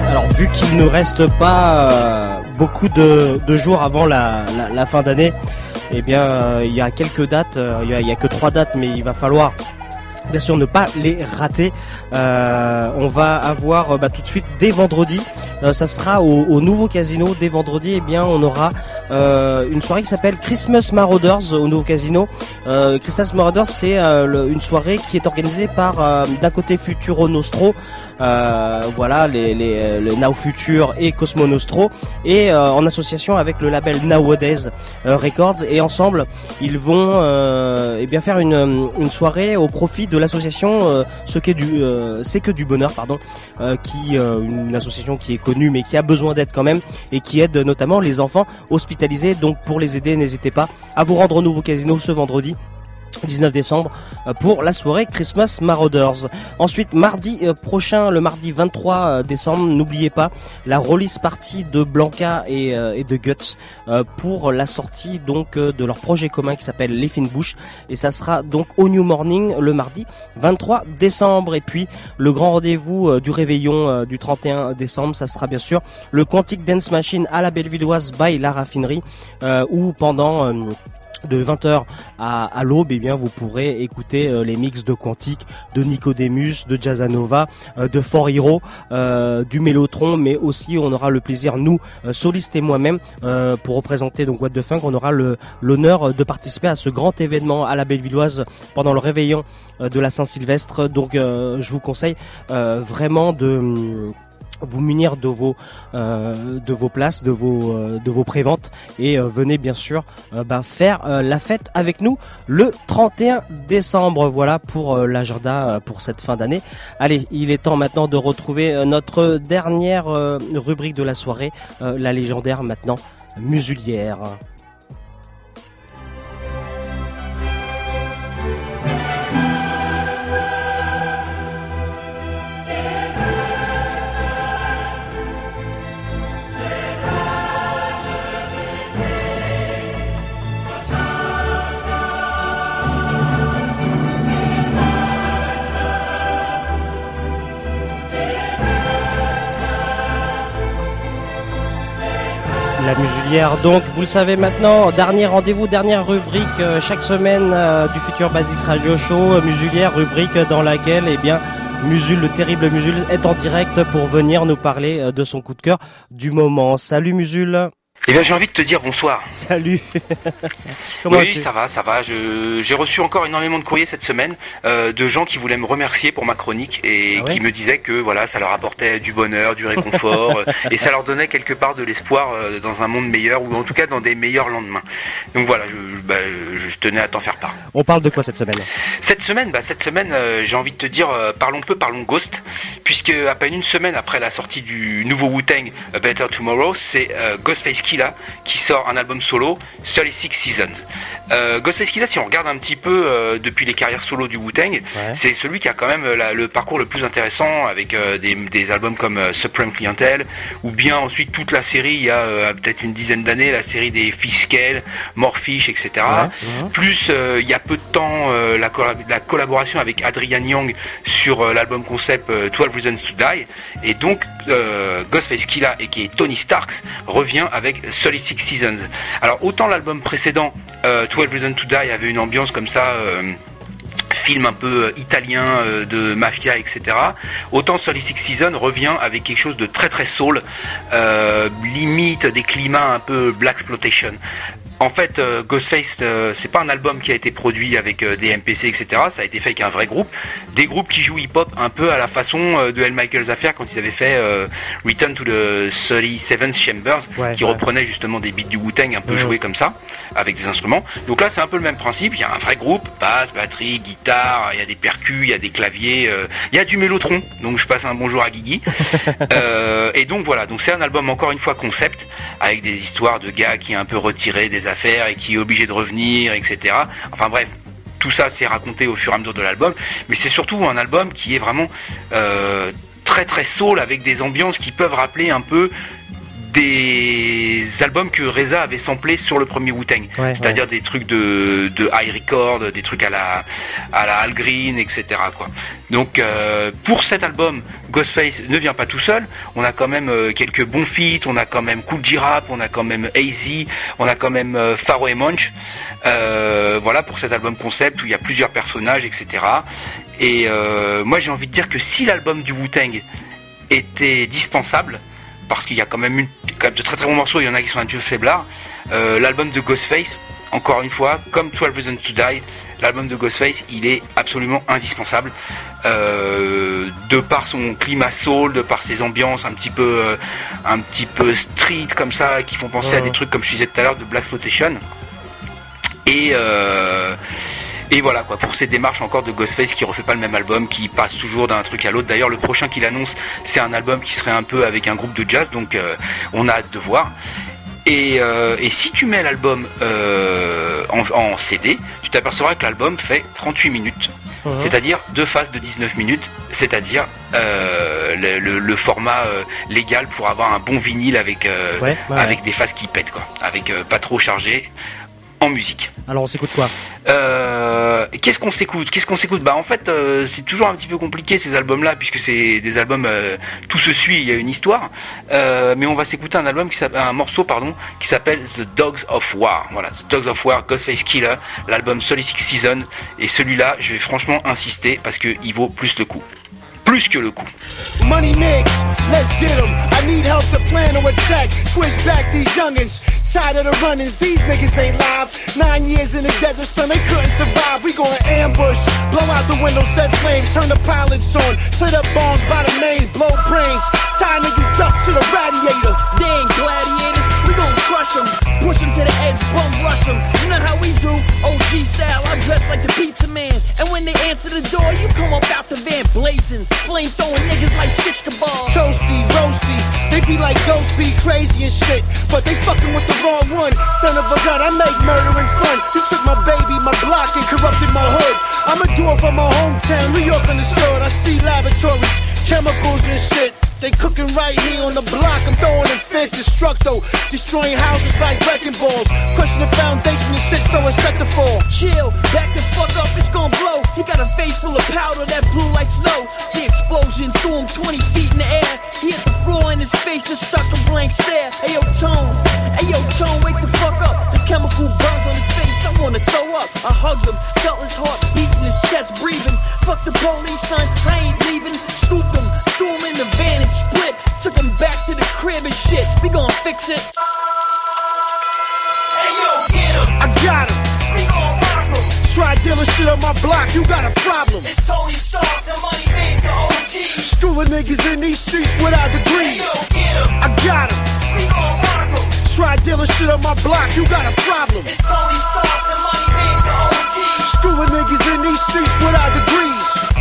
Alors vu qu'il ne reste pas euh, beaucoup de, jours avant la, fin d'année, eh bien euh, il y a quelques dates, euh, il y a, y a que trois dates, mais il va falloir bien sûr ne pas les rater. Euh, on va avoir bah, tout de suite dès vendredi, ça sera au, au nouveau casino. Dès vendredi, eh bien on aura une soirée qui s'appelle Christmas Marauders au nouveau casino. Christmas Marauders, c'est une soirée qui est organisée par d'un côté Futuro Nostro, voilà les, les, le Now Future et Cosmo Nostro, et euh, en association avec le label Nowadays euh, Records. Et ensemble, ils vont euh, eh bien faire une, une soirée au profit de l'association euh, ce qu'est du euh, c'est que du bonheur pardon euh, qui euh, une association qui est connue mais qui a besoin d'aide quand même et qui aide notamment les enfants hospitalisés donc pour les aider n'hésitez pas à vous rendre au nouveau casino ce vendredi 19 décembre euh, pour la soirée Christmas Marauders. Ensuite, mardi euh, prochain, le mardi 23 euh, décembre, n'oubliez pas la release party de Blanca et, et de Guts pour la sortie donc de leur projet commun qui s'appelle Les Fines Bouches et ça sera donc au New Morning le mardi 23 décembre et puis le grand rendez-vous du réveillon du 31 décembre, ça sera bien sûr le Quantic Dance Machine à la Bellevilloise by la raffinerie où pendant de 20h à, à l'aube, eh bien, vous pourrez écouter euh, les mix de Quantique, de Nicodemus, de Jazzanova, euh, de For Hero, euh, du Mélotron, mais aussi on aura le plaisir, nous, solistes et moi-même, pour représenter donc What the Funk, on aura l'honneur de participer à ce grand événement à la Bellevilloise pendant le réveillon de la Saint-Sylvestre. Donc, je vous conseille vraiment de vous munir de vos euh, de vos places, de vos euh, de vos préventes et euh, venez bien sûr bah, faire la fête avec nous le 31 décembre. Voilà pour l'agenda pour cette fin d'année. Allez, il est temps maintenant de retrouver notre dernière rubrique de la soirée, la légendaire maintenant musulière. La musulière, donc, vous le savez maintenant, dernier rendez-vous, dernière rubrique euh, chaque semaine euh, du futur Basis Radio Show, euh, musulière, rubrique dans laquelle, eh bien, Musul, le terrible Musul, est en direct pour venir nous parler de son coup de cœur du moment. Salut Musul. Eh bien, j'ai envie de te dire bonsoir. Salut. Oui, ça va, ça va. J'ai reçu encore énormément de courriers cette semaine euh, de gens qui voulaient me remercier pour ma chronique et Ah ouais qui me disaient que voilà, ça leur apportait du bonheur, du réconfort euh, et ça leur donnait quelque part de l'espoir euh, dans un monde meilleur ou en tout cas dans des meilleurs lendemains. Donc voilà, je, bah, je tenais à t'en faire part. On parle de quoi cette semaine? Cette semaine, bah, cette semaine, j'ai envie de te dire, parlons peu, parlons Ghost, puisque à peine une semaine après la sortie du nouveau Wu-Tang Better Tomorrow, c'est Ghostface Qui sort un album solo, 36 Seasons. Euh, Ghostface Killah, si on regarde un petit peu euh, depuis les carrières solo du Wu-Tang, c'est celui qui a quand même euh, la- le parcours le plus intéressant avec euh, des, des albums comme Supreme Clientele, ou bien ensuite toute la série, il y a peut-être une dizaine d'années, la série des Fiscal, Morfish, etc. Ouais. Plus il y a peu de temps la, la collaboration avec Adrian Young sur l'album concept euh, 12 Reasons to Die et donc Ghostface Killah et qui est Tony Starks revient avec 36 Seasons. Alors autant l'album précédent euh, 12 Reasons to Die avait une ambiance comme ça euh, film un peu euh, italien euh, de mafia etc autant 36 Seasons revient avec quelque chose de très très soul euh, limite des climats un peu black exploitation En fait, euh, Ghostface, euh, c'est pas un album qui a été produit avec euh, des MPC, etc. Ça a été fait avec un vrai groupe. Des groupes qui jouent hip-hop un peu à la façon euh, de L. Michael's Affair quand ils avaient fait Return to the 37th Chambers, Ouais, qui ouais. reprenait justement des beats du Wu-Tang un peu Ouais. joués comme ça, avec des instruments. Donc là, c'est un peu le même principe. Il y a un vrai groupe, basse, batterie, guitare, il y a des percus, il y a des claviers, il y a du mélotron. Donc je passe un bonjour à Guigui. Et donc voilà, donc c'est un album encore une fois concept, avec des histoires de gars qui est un peu retiré des et qui est obligé de revenir, etc. Enfin bref, tout ça c'est raconté au fur et à mesure de l'album, mais c'est surtout un album qui est vraiment euh, très très soul avec des ambiances qui peuvent rappeler un peu des albums que Reza avait samplés sur le premier Wu-Tang. Ouais, C'est-à-dire des trucs de, de high record, des trucs à la, à la Al Green, etc. Quoi. Donc euh, pour cet album, Ghostface ne vient pas tout seul. On a quand même euh, quelques bons feats, on a quand même Cool G-Rap, on a quand même AZ, on a quand même euh, Pharaoh et Munch. Euh, voilà pour cet album concept où il y a plusieurs personnages, etc. Et euh, moi j'ai envie de dire que si l'album du Wu-Tang était dispensable, parce qu'il y a quand même, une, de très très bons morceaux, il y en a qui sont un peu faiblards, euh, l'album de Ghostface, encore une fois, comme 12 Reasons to Die, l'album de Ghostface, il est absolument indispensable. Euh, de par son climat soul, de par ses ambiances un petit peu, euh, un petit peu street comme ça, qui font penser à des trucs comme je disais tout à l'heure de Black Flotation. Et euh, et voilà quoi, pour ces démarches encore de Ghostface qui refait pas le même album, qui passe toujours d'un truc à l'autre. D'ailleurs, le prochain qu'il annonce, c'est un album qui serait un peu avec un groupe de jazz, donc euh, on a hâte de voir. Et, euh, et si tu mets l'album euh, en, en CD, tu t'apercevras que l'album fait 38 minutes. C'est-à-dire deux phases de 19 minutes, c'est-à-dire euh, le, le- le format légal pour avoir un bon vinyle avec, ouais, avec des phases qui pètent, quoi, avec pas trop chargé en musique. Alors on s'écoute quoi? Euh, Qu'est-ce qu'on s'écoute? Qu'est-ce qu'on s'écoute? Bah en fait euh, c'est toujours un petit peu compliqué ces albums-là puisque c'est des albums euh, tout se suit, il y a une histoire. Euh, mais on va s'écouter un album qui s'appelle un morceau pardon qui s'appelle The Dogs of War. Voilà, The Dogs of War, Ghostface Killer, l'album Solid Six Season. Et celui-là, je vais franchement insister parce que il vaut plus le coup. Plus que le coup. Money niggas, let's get 'em. I need help to plan or attack. Switch back these youngins. Tired of the runnings, these niggas ain't live. Nine years in the desert, son, they couldn't survive. We gonna ambush, blow out the window, set flames, turn the pilots on. set up bombs by the main, blow brains. Tie niggas up to the radiator. They ain't gladiators, crush 'em. Push 'em to the edge, bum rush 'em. You know how we do, OG style. I dress like the pizza man. And when they answer the door, you come up out the van blazing. Flame throwing niggas like shish kebab. Toasty, roasty. They be like ghost be crazy and shit. But they fucking with the wrong one. Son of a gun, I make murder and fun. You took my baby, my block, and corrupted my hood. I'ma do it for my hometown, New York understood. I see laboratories, chemicals and shit. They cooking right here on the block. I'm throwing a fit destructo, destroying houses like wrecking balls. Crushing the foundation and shit, so it's set to fall. Chill, back the fuck up, it's gonna blow. He got a face full of powder that blew like snow. The explosion threw him 20 feet in the air. He hit the floor and his face just stuck a blank stare. Hey yo, Tone, hey yo, Tone, wake the fuck up. The chemical burns on his face, I wanna throw up. I hugged him, felt his heart beating, his chest breathing. Fuck the police, son, I ain't leaving. Scooped him, threw him in the van and split. Took him back to the crib and shit. We gon' fix it. Hey yo, get him. I got him. Try dealing shit on my block, you got a problem. It's Tony Starks and Money Big, the OG. Schooling niggas in these streets without degrees. Hey yo, get. I got him. We gon' rock him. Try dealing shit on my block, you got a problem. It's Tony Starks and Money Big, the OG. Schooling niggas in these streets without degrees.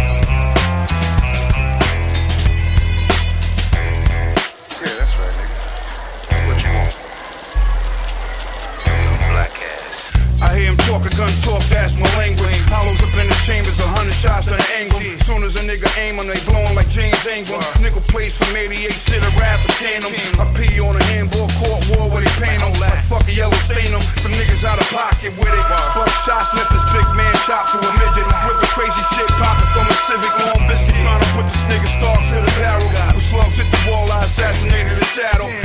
Talk a gun talk, that's my language. Hollows up in the chambers, a hundred shots on the angle. Soon as a nigga aim 'em, they blowin' like James Ingram. Nickel plates from 88, shit a rap for tandem. I pee on a handball court wall where they paint 'em. I fuck a yellow stain 'em. Some niggas out of pocket with it. Buck shots, left this big man chop to a midget. Whipping crazy shit, popping from a Civic long biscuit. Trying to put this nigga stars to the barrel. With slugs hit the wall, I assassinated the shadow.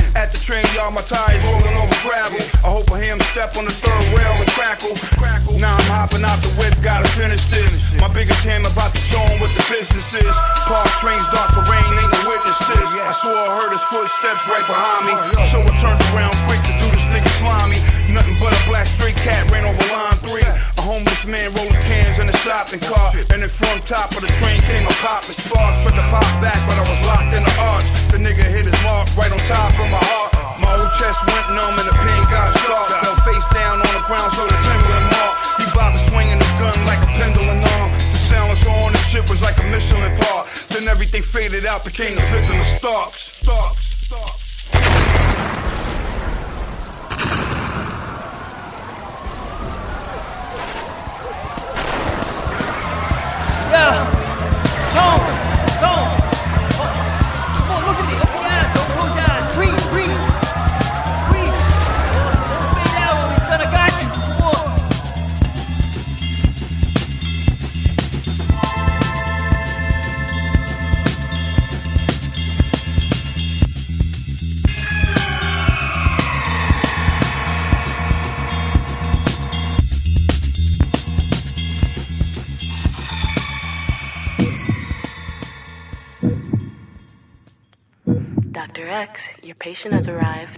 At y'all, my tires rolling over gravel. I hope I hear him step on the third rail and crackle. Crackle. Now I'm hopping out the whip, gotta finish this. My biggest ham about to show him what the business is. Park trains, dark terrain, ain't no witnesses. I swore I heard his footsteps right behind me. So I turned around quick to do this nigga slimy. Nothing but a black stray cat ran over line three. A homeless man rolling cans in a shopping car. And then from top of the train came a pop and sparks. Tried to pop back, but I was locked in the arch. The nigga hit his mark right on top of my heart. My old chest went numb and the pain got sharp. Fell face down on the ground, so the tingling mark. He bobbed swinging his gun like a pendulum arm. The silencer on the ship was like a Michelin part. Then everything faded out, became the victim of. Starks. Starks. Yeah. Tone. Dr. X, your patient has arrived.